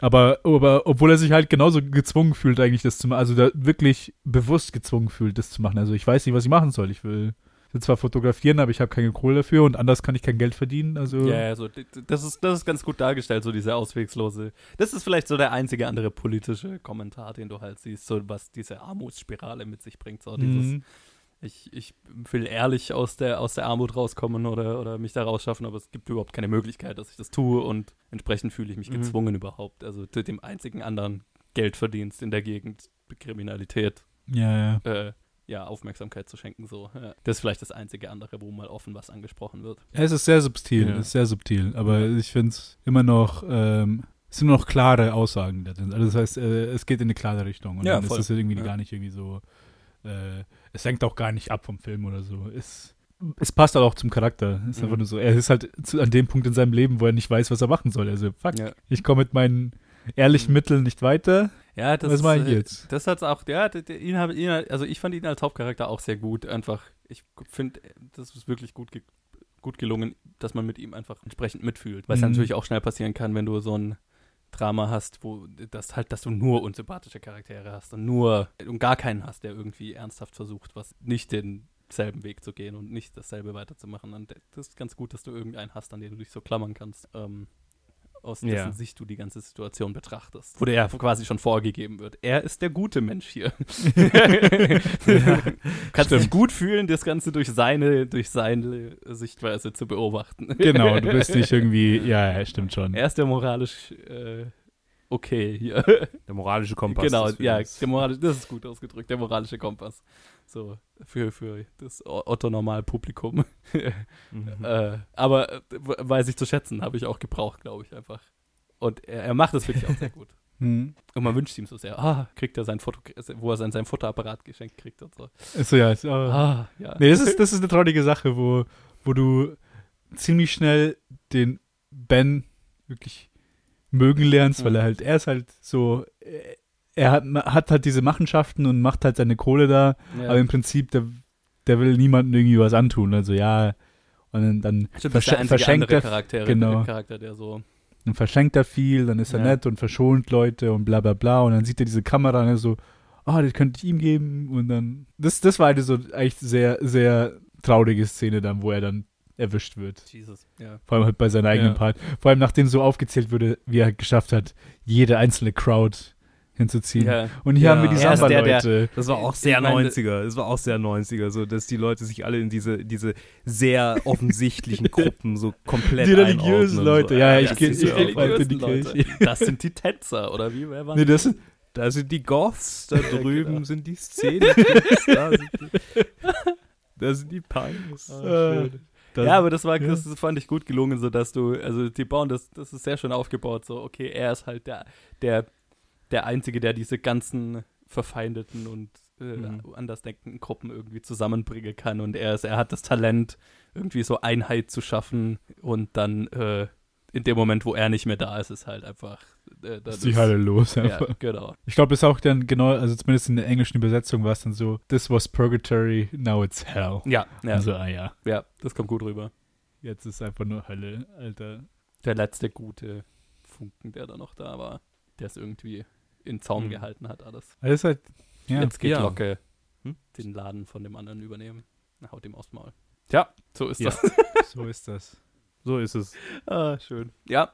Aber, aber obwohl er sich halt genauso gezwungen fühlt, eigentlich das zu machen, also da wirklich bewusst gezwungen fühlt, das zu machen. Also ich weiß nicht, was ich machen soll. Ich will, will zwar fotografieren, aber ich habe keine Kohle dafür und anders kann ich kein Geld verdienen. Also Ja, so, d- das, ist, das ist ganz gut dargestellt, so diese auswegslose. Das ist vielleicht so der einzige andere politische Kommentar, den du halt siehst, so was diese Armutsspirale mit sich bringt. So dieses, Mhm. ich, ich will ehrlich aus der, aus der Armut rauskommen oder, oder mich da rausschaffen, aber es gibt überhaupt keine Möglichkeit, dass ich das tue und entsprechend fühle ich mich Mhm. gezwungen überhaupt. Also zu dem einzigen anderen Geldverdienst in der Gegend, Kriminalität, Ja, ja. äh, ja, Aufmerksamkeit zu schenken. So. Ja. Das ist vielleicht das einzige andere, wo mal offen was angesprochen wird. Ja, Es ist sehr subtil, Ja. es ist sehr subtil, aber ich finde es immer noch, ähm, es sind nur noch klare Aussagen da drin. Also das heißt, äh, es geht in eine klare Richtung und Ja, dann voll. ist es irgendwie Ja. gar nicht irgendwie so, äh, es senkt auch gar nicht ab vom Film oder so. Es, es passt halt auch zum Charakter. Es ist Mhm. einfach nur so, er ist halt zu, an dem Punkt in seinem Leben, wo er nicht weiß, was er machen soll. Also, fuck, Ja. ich komme mit meinen ehrlichen Mhm. Mitteln nicht weiter. Ja, das Was mache ich äh, jetzt? Das hat's auch, ja, ihn hab, ihn, also ich fand ihn als Hauptcharakter auch sehr gut. Einfach, ich finde, das ist wirklich gut, ge gut gelungen, dass man mit ihm einfach entsprechend mitfühlt. Was Mhm. natürlich auch schnell passieren kann, wenn du so ein Drama hast, wo das halt, dass du nur unsympathische Charaktere hast und nur und gar keinen hast, der irgendwie ernsthaft versucht, was nicht denselben Weg zu gehen und nicht dasselbe weiterzumachen. Und das ist ganz gut, dass du irgendeinen hast, an den du dich so klammern kannst. Ähm, aus dessen Ja. Sicht du die ganze Situation betrachtest. Wo der ja quasi schon vorgegeben wird. Er ist der gute Mensch hier. du kannst dich gut fühlen, das Ganze durch seine, durch seine Sichtweise zu beobachten. Genau, du bist nicht irgendwie, ja, ja, stimmt schon. Er ist der moralisch äh, okay hier. Der moralische Kompass. genau, ja, der moralisch, das ist gut ausgedrückt, der moralische Kompass. So, für, für das Otto-Normal-Publikum. Mhm. Äh, aber äh, weiß ich zu schätzen, habe ich auch gebraucht, glaube ich einfach. Und er, er macht es wirklich auch sehr gut. Hm. Und man wünscht ihm so sehr, ah, kriegt er sein Foto, wo er sein, sein Fotoapparat geschenkt kriegt und so. Achso, ja. Ist, oh. Ah, ja. Nee, das ist, das ist eine traurige Sache, wo, wo du ziemlich schnell den Ben wirklich mögen lernst, weil Mhm. er halt, er ist halt so, äh, er hat, hat halt diese Machenschaften und macht halt seine Kohle da, ja. aber im Prinzip, der, der will niemandem irgendwie was antun. Also ja, und dann, Stimmt, einzige verschenkt, er, Charakter, genau. Charakter, der so, dann verschenkt er viel, dann ist er Ja. nett und verschont Leute und bla bla bla und dann sieht er diese Kamera und er so, ah, das könnte ich ihm geben und dann, das, das war eine so eigentlich sehr, sehr traurige Szene dann, wo er dann erwischt wird. Jesus, ja. Vor allem halt bei seinem eigenen Ja. Part. Vor allem nachdem so aufgezählt wurde, wie er geschafft hat, jede einzelne Crowd hinzuziehen. ja. Und hier Ja. haben wir die Samba-Leute. Das war auch Ich sehr meine- 90er. Das war auch sehr 90er, so dass die Leute sich alle in diese, diese sehr offensichtlichen Gruppen so komplett Die religiösen Leute, so. ja, ja, ich ich die geh bald in die Kirche. Leute. Das sind die Tänzer, oder wie? Wer war Nee, das sind, Da sind die Goths, da drüben genau. sind die Szenen. da, sind die, da sind die Punks. äh, das- ja, aber das war, ja. das fand ich gut gelungen, so dass du, also die bauen das, das ist sehr schön aufgebaut, so, okay, er ist halt der, der, der Einzige, der diese ganzen verfeindeten und äh, Mhm. andersdenkenden Gruppen irgendwie zusammenbringen kann und er ist, er hat das Talent, irgendwie so Einheit zu schaffen und dann äh, in dem Moment, wo er nicht mehr da ist, ist halt einfach äh, ist die Hölle los. Ja, einfach. genau. Ich glaube, das ist auch dann genau, also zumindest in der englischen Übersetzung war es dann so, this was purgatory, now it's hell. Ja, ja, Also, ah ja, ja, das kommt gut rüber. jetzt ist einfach nur Hölle, Alter. Der letzte gute Funken, der da noch da war, der es irgendwie in Zaum Mhm. gehalten hat, alles. Das ist halt, ja, Jetzt geht Ja. Locke Hm? den Laden von dem anderen übernehmen. Na, haut ihm aufs Maul. Tja, so ist Ja. das. so ist das. So ist es. ah, schön. Ja,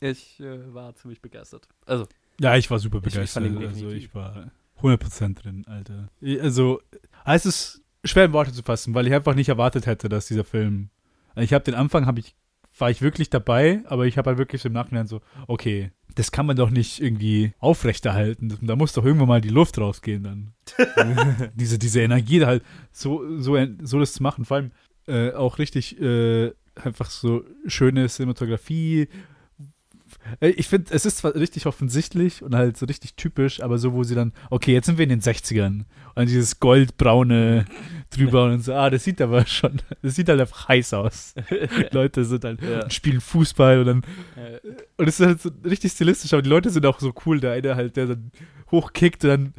ich äh, war ziemlich begeistert. Also, Ja, ich war super Ich- ich begeistert. ihn also ich war 100% drin, Alter. Ich- Also, ah, es ist schwer in Worte zu fassen, weil ich einfach nicht erwartet hätte, dass dieser Film. Ich habe den Anfang, habe ich, war ich wirklich dabei, aber ich habe halt wirklich so im Nachhinein so, okay, das kann man doch nicht irgendwie aufrechterhalten. Da muss doch irgendwann mal die Luft rausgehen dann. diese, diese Energie da halt, so, so, so das zu machen. Vor allem äh, auch richtig äh, einfach so schöne Cinematografie. Äh, Ich finde, es ist zwar richtig offensichtlich und halt so richtig typisch, aber so, wo sie dann, okay, jetzt sind wir in den 60ern und dieses goldbraune drüber und so, ah, das sieht aber schon, das sieht halt einfach heiß aus. Leute sind halt, Ja. und spielen Fußball und dann, und es ist halt so richtig stilistisch, aber die Leute sind auch so cool. Der eine halt, der dann hochkickt und dann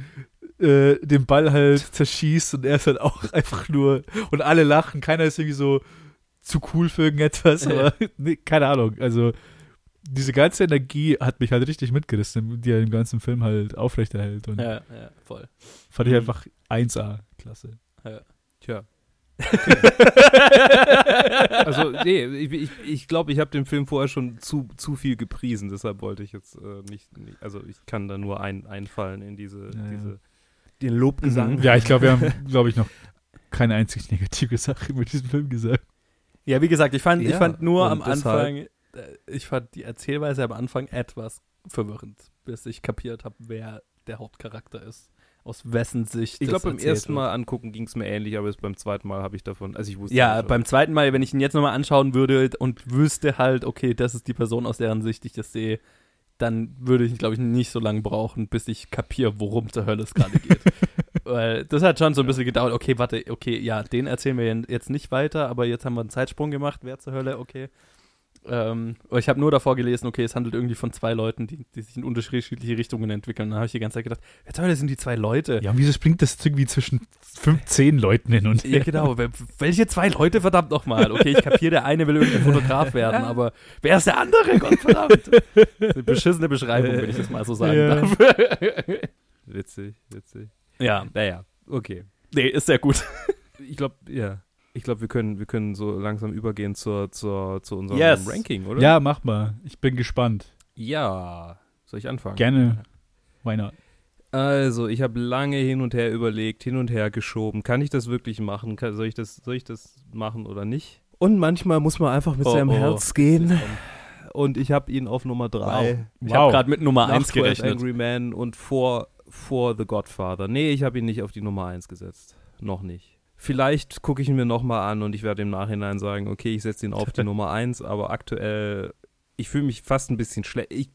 äh, den Ball halt zerschießt und er ist halt auch einfach nur, und alle lachen, keiner ist irgendwie so zu cool für irgendetwas, aber nee, keine Ahnung, also diese ganze Energie hat mich halt richtig mitgerissen, die er im ganzen Film halt aufrechterhält und ja, ja, voll. fand ich Mhm. einfach 1A, klasse. Tja. Also, nee, ich glaube, ich, ich, glaub, ich habe den Film vorher schon zu, zu viel gepriesen, deshalb wollte ich jetzt äh, nicht, nicht, also ich kann da nur ein, einfallen in diese, Ja, ja. diese den Lobgesang. Ja, ich glaube, wir haben, glaube ich, noch keine einzig negative Sache über diesen Film gesagt. Ja, wie gesagt, ich fand, ich Ja, fand nur am deshalb- Anfang, äh, ich fand die Erzählweise am Anfang etwas verwirrend, bis ich kapiert habe, wer der Hauptcharakter ist. Aus wessen Sicht. Ich glaube, beim ersten. Mal angucken ging es mir ähnlich, aber beim zweiten Mal habe ich davon, also ich wusste Ja, beim zweiten Mal, wenn ich ihn jetzt nochmal anschauen würde und wüsste halt, okay, das ist die Person, aus deren Sicht ich das sehe, dann würde ich, glaube ich, nicht so lange brauchen, bis ich kapiere, worum zur Hölle es gerade geht. Weil das hat schon so ein bisschen gedauert. Okay, warte, okay, ja, den erzählen wir jetzt nicht weiter, aber jetzt haben wir einen Zeitsprung gemacht. Wer zur Hölle, okay. Ähm, aber ich habe nur davor gelesen, okay, es handelt irgendwie von zwei Leuten, die, die sich in unterschiedliche Richtungen entwickeln. Und dann habe ich die ganze Zeit gedacht, wer Hölle sind die zwei Leute? Ja, und wieso springt das irgendwie zwischen fünf, zehn Leuten hin und Ja, her? genau. Wel- Welche zwei Leute, verdammt nochmal? Okay, ich kapiere, der eine will irgendwie Fotograf werden, aber wer ist der andere? Gottverdammt. Eine beschissene Beschreibung, wenn ich das mal so sagen Ja. darf. Witzig, witzig. ja, Naja, okay. nee, ist sehr gut. Ich glaube, ja. Ich glaube, wir können, wir können so langsam übergehen zur, zur, zu unserem Yes. Ranking, oder? Ja, mach mal. Ich bin gespannt. Ja. Soll ich anfangen? Gerne. Why not? Also, ich habe lange hin und her überlegt, hin und her geschoben. Kann ich das wirklich machen? Kann, soll, ich das, soll ich das machen oder nicht? Und manchmal muss man einfach mit Oh, seinem oh. Herz gehen. Und ich habe ihn auf Nummer 3. Ich habe gerade mit Nummer Nach 1 12 gerechnet. Angry Man und vor, vor The Godfather. Nee, ich habe ihn nicht auf die Nummer 1 gesetzt. Noch nicht. Vielleicht gucke ich ihn mir nochmal an und ich werde im Nachhinein sagen, okay, ich setze ihn auf die Nummer 1, aber aktuell, ich fühle mich fast ein bisschen schlecht. Ich,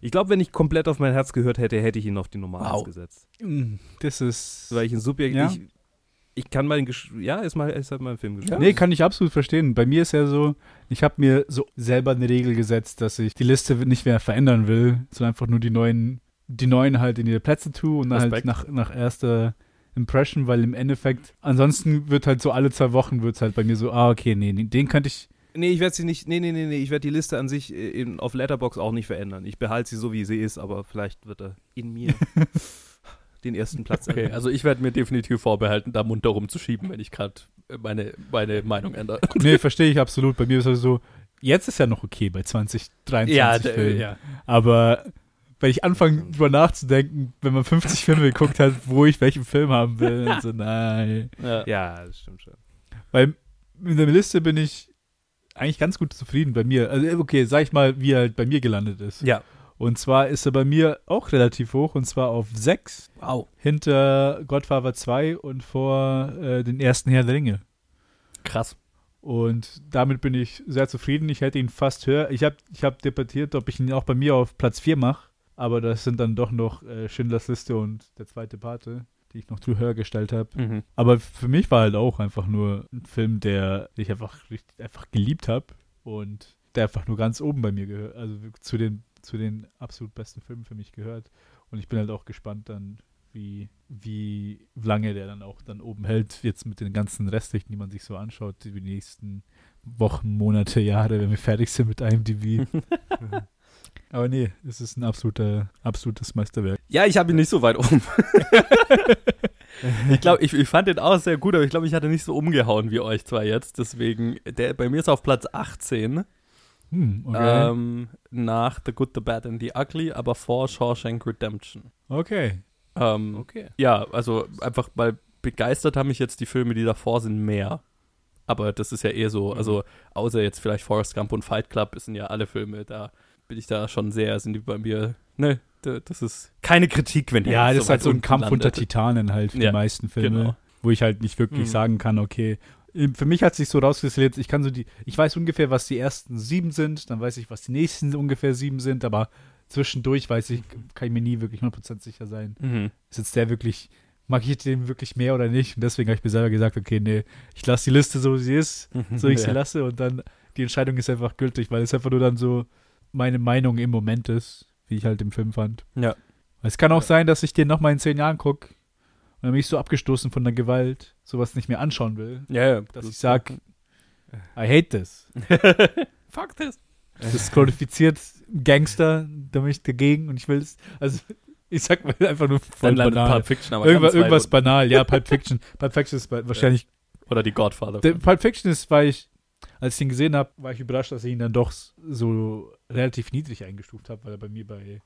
ich glaube, wenn ich komplett auf mein Herz gehört hätte, hätte ich ihn auf die Nummer Wow. 1 gesetzt. Mm, Das ist. Weil ich ihn subjektiv. Ja. Ich, ich kann meinen Gesch ja, ist, mal, ist halt mein Film geschrieben. Nee, kann ich absolut verstehen. Bei mir ist ja so, ich habe mir so selber eine Regel gesetzt, dass ich die Liste nicht mehr verändern will, sondern einfach nur die neuen, die neuen halt in ihre Plätze tue und dann halt nach, nach erster Impression, weil im Endeffekt, ansonsten wird halt so alle zwei Wochen wird es halt bei mir so, ah, okay, nee, den könnte ich, Nee, ich werde sie nicht. Nee, nee, nee, nee. Ich werde die Liste an sich äh, in, auf Letterbox auch nicht verändern. Ich behalte sie so, wie sie ist, aber vielleicht wird er in mir den ersten Platz Okay, also ich werde mir definitiv vorbehalten, da munter rumzuschieben, wenn ich gerade meine, meine Meinung ändere. nee, verstehe ich absolut. Bei mir ist es so, jetzt ist ja noch okay bei 2023 Ja, Filmen. ja. Aber wenn ich anfange, drüber nachzudenken, wenn man 50 Filme geguckt hat, wo ich welchen Film haben will, dann so, nein. ja. ja, das stimmt schon. Weil in der Liste bin ich eigentlich ganz gut zufrieden bei mir. Also, okay, sag ich mal, wie er halt bei mir gelandet ist. Ja. Und zwar ist er bei mir auch relativ hoch, und zwar auf 6, Wow. hinter Godfather 2 und vor äh, den ersten Herr der Ringe. Krass. Und damit bin ich sehr zufrieden. Ich hätte ihn fast höher. Ich habe ich hab debattiert, ob ich ihn auch bei mir auf Platz 4 mache. Aber das sind dann doch noch äh, Schindlers Liste und der zweite Pate, die ich noch zu höher gestellt habe. Mhm. Aber für mich war halt auch einfach nur ein Film, der ich einfach richtig einfach geliebt habe und der einfach nur ganz oben bei mir gehört, also zu den zu den absolut besten Filmen für mich gehört. Und ich bin halt auch gespannt dann, wie wie lange der dann auch dann oben hält, jetzt mit den ganzen restlichen, die man sich so anschaut, die nächsten Wochen, Monate, Jahre, wenn wir fertig sind mit IMDb. Aber nee, es ist ein absoluter, absolutes Meisterwerk. Ja, ich habe ihn nicht so weit oben. ich glaube, ich, ich fand den auch sehr gut, aber ich glaube, ich hatte nicht so umgehauen wie euch zwei jetzt. Deswegen, der, bei mir ist er auf Platz 18. Hm, okay. Ähm, nach The Good, The Bad and The Ugly, aber vor Shawshank Redemption. okay. Ähm, Okay. Ja, also einfach, weil begeistert haben mich jetzt die Filme, die davor sind, mehr. Aber das ist ja eher so, Mhm. also außer jetzt vielleicht Forrest Gump und Fight Club, sind ja alle Filme, da bin ich da schon sehr, sind die bei mir, ne, das ist keine Kritik, wenn Ja, das ist halt so ein Kampf unter landet. Titanen halt für Ja, die meisten Filme, genau. wo ich halt nicht wirklich Mhm. sagen kann, okay. Für mich hat sich so rausgestellt, ich kann so die, ich weiß ungefähr, was die ersten sieben sind, dann weiß ich, was die nächsten ungefähr sieben sind, aber zwischendurch weiß ich, kann ich mir nie wirklich 100% sicher sein. Mhm. Ist jetzt der wirklich, mag ich den wirklich mehr oder nicht? Und deswegen habe ich mir selber gesagt, okay, nee, ich lasse die Liste so, wie sie ist, so ich sie Ja. lasse und dann die Entscheidung ist einfach gültig, weil es einfach nur dann so meine Meinung im Moment ist, wie ich halt den Film fand. Ja. Es kann auch sein, dass ich den nochmal in zehn Jahren gucke und dann bin ich so abgestoßen von der Gewalt, sowas nicht mehr anschauen will, Ja, ja. dass ich sage, I hate this. Fuck this. Das glorifiziert Gangster, da bin ich dagegen und ich will es, also ich sag mal einfach nur voll Dann banal. Pulp Fiction aber weit irgendwas banal, ja, Pulp Fiction. Pulp Fiction ist wahrscheinlich Oder die Godfather. Der Pulp Fiction ist, war ich, als ich ihn gesehen habe, war ich überrascht, dass ich ihn dann doch so relativ niedrig eingestuft habe, weil er bei mir bei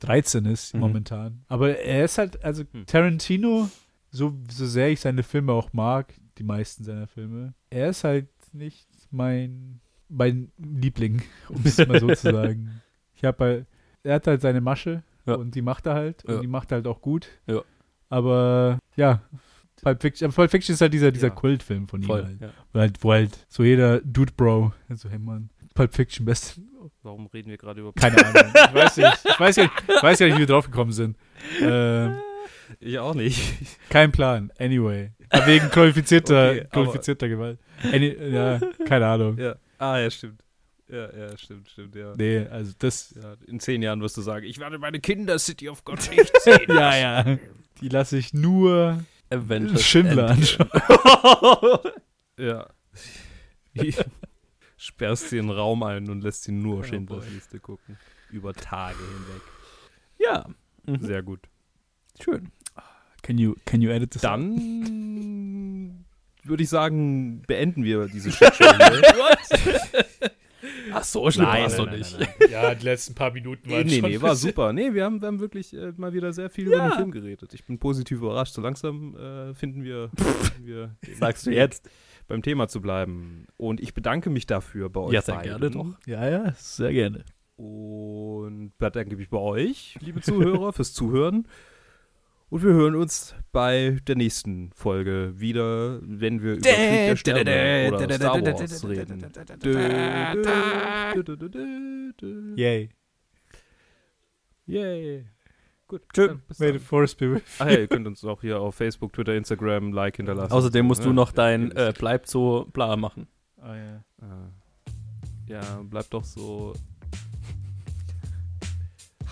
13 ist Mhm. momentan. Aber er ist halt, also Hm. Tarantino, so, so sehr ich seine Filme auch mag, die meisten seiner Filme. Er ist halt nicht mein, mein Liebling, um es mal so zu sagen. Ich habe halt, er hat halt seine Masche Ja. und die macht er halt Ja. und die macht er halt auch gut. Ja. Aber ja, Pulp Fiction, Pulp Fiction ist halt dieser, dieser Ja. Kultfilm von ihm halt. Ja. Wo halt. Wo halt so jeder Dude Bro, so hey Mann, Pulp Fiction, best, Warum reden wir gerade über. keine Ahnung. Ich weiß nicht, ich weiß gar nicht, ich weiß nicht wie wir drauf gekommen sind. Ähm, Ich auch nicht. kein Plan, anyway. Wegen qualifizierter, Okay, qualifizierter Gewalt. Any, ja, keine Ahnung. Ja. Ah, ja, stimmt. Ja, ja, stimmt, stimmt, ja. Nee, also das. ja. In zehn Jahren wirst du sagen, ich werde meine Kinder City of God nicht sehen. Ja, ja. Die lasse ich nur Avengers Schindler anschauen. Ja. Sperrst sie in den Raum ein und lässt sie nur Oh Schindlers. Liste gucken. Über Tage hinweg. Ja. Mhm. Sehr gut. Schön. Can you, can you edit this? Dann würde ich sagen, beenden wir diese Shitshow hier. Ach so, schlimm Nein, war's nein, doch nein, nicht. nein, Ja, die letzten paar Minuten Nee, nee, nee, war super. Nee, wir haben, wir haben wirklich äh, mal wieder sehr viel über Ja. den Film geredet. Ich bin positiv überrascht. So langsam äh, finden wir, finden wir Sagst du jetzt? beim Thema zu bleiben. Und ich bedanke mich dafür bei euch Ja, sehr beiden. gerne doch. Ja, ja, sehr gerne. Und bedanke mich bei euch, liebe Zuhörer, fürs Zuhören. Und wir hören uns bei der nächsten Folge wieder, wenn wir über Krieg der Sterne oder Star Wars reden. Yay. Yay. Gut, Tschö. May the force be with. Ach ja, ihr könnt uns auch hier auf Facebook, Twitter, Instagram Like hinterlassen. Außerdem musst du noch dein äh, bleibt so bla machen. Ah, ja. Ah. Ja, bleibt doch so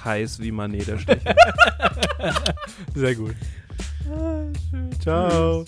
heiß wie Manet der Stecher. Sehr gut. Ciao.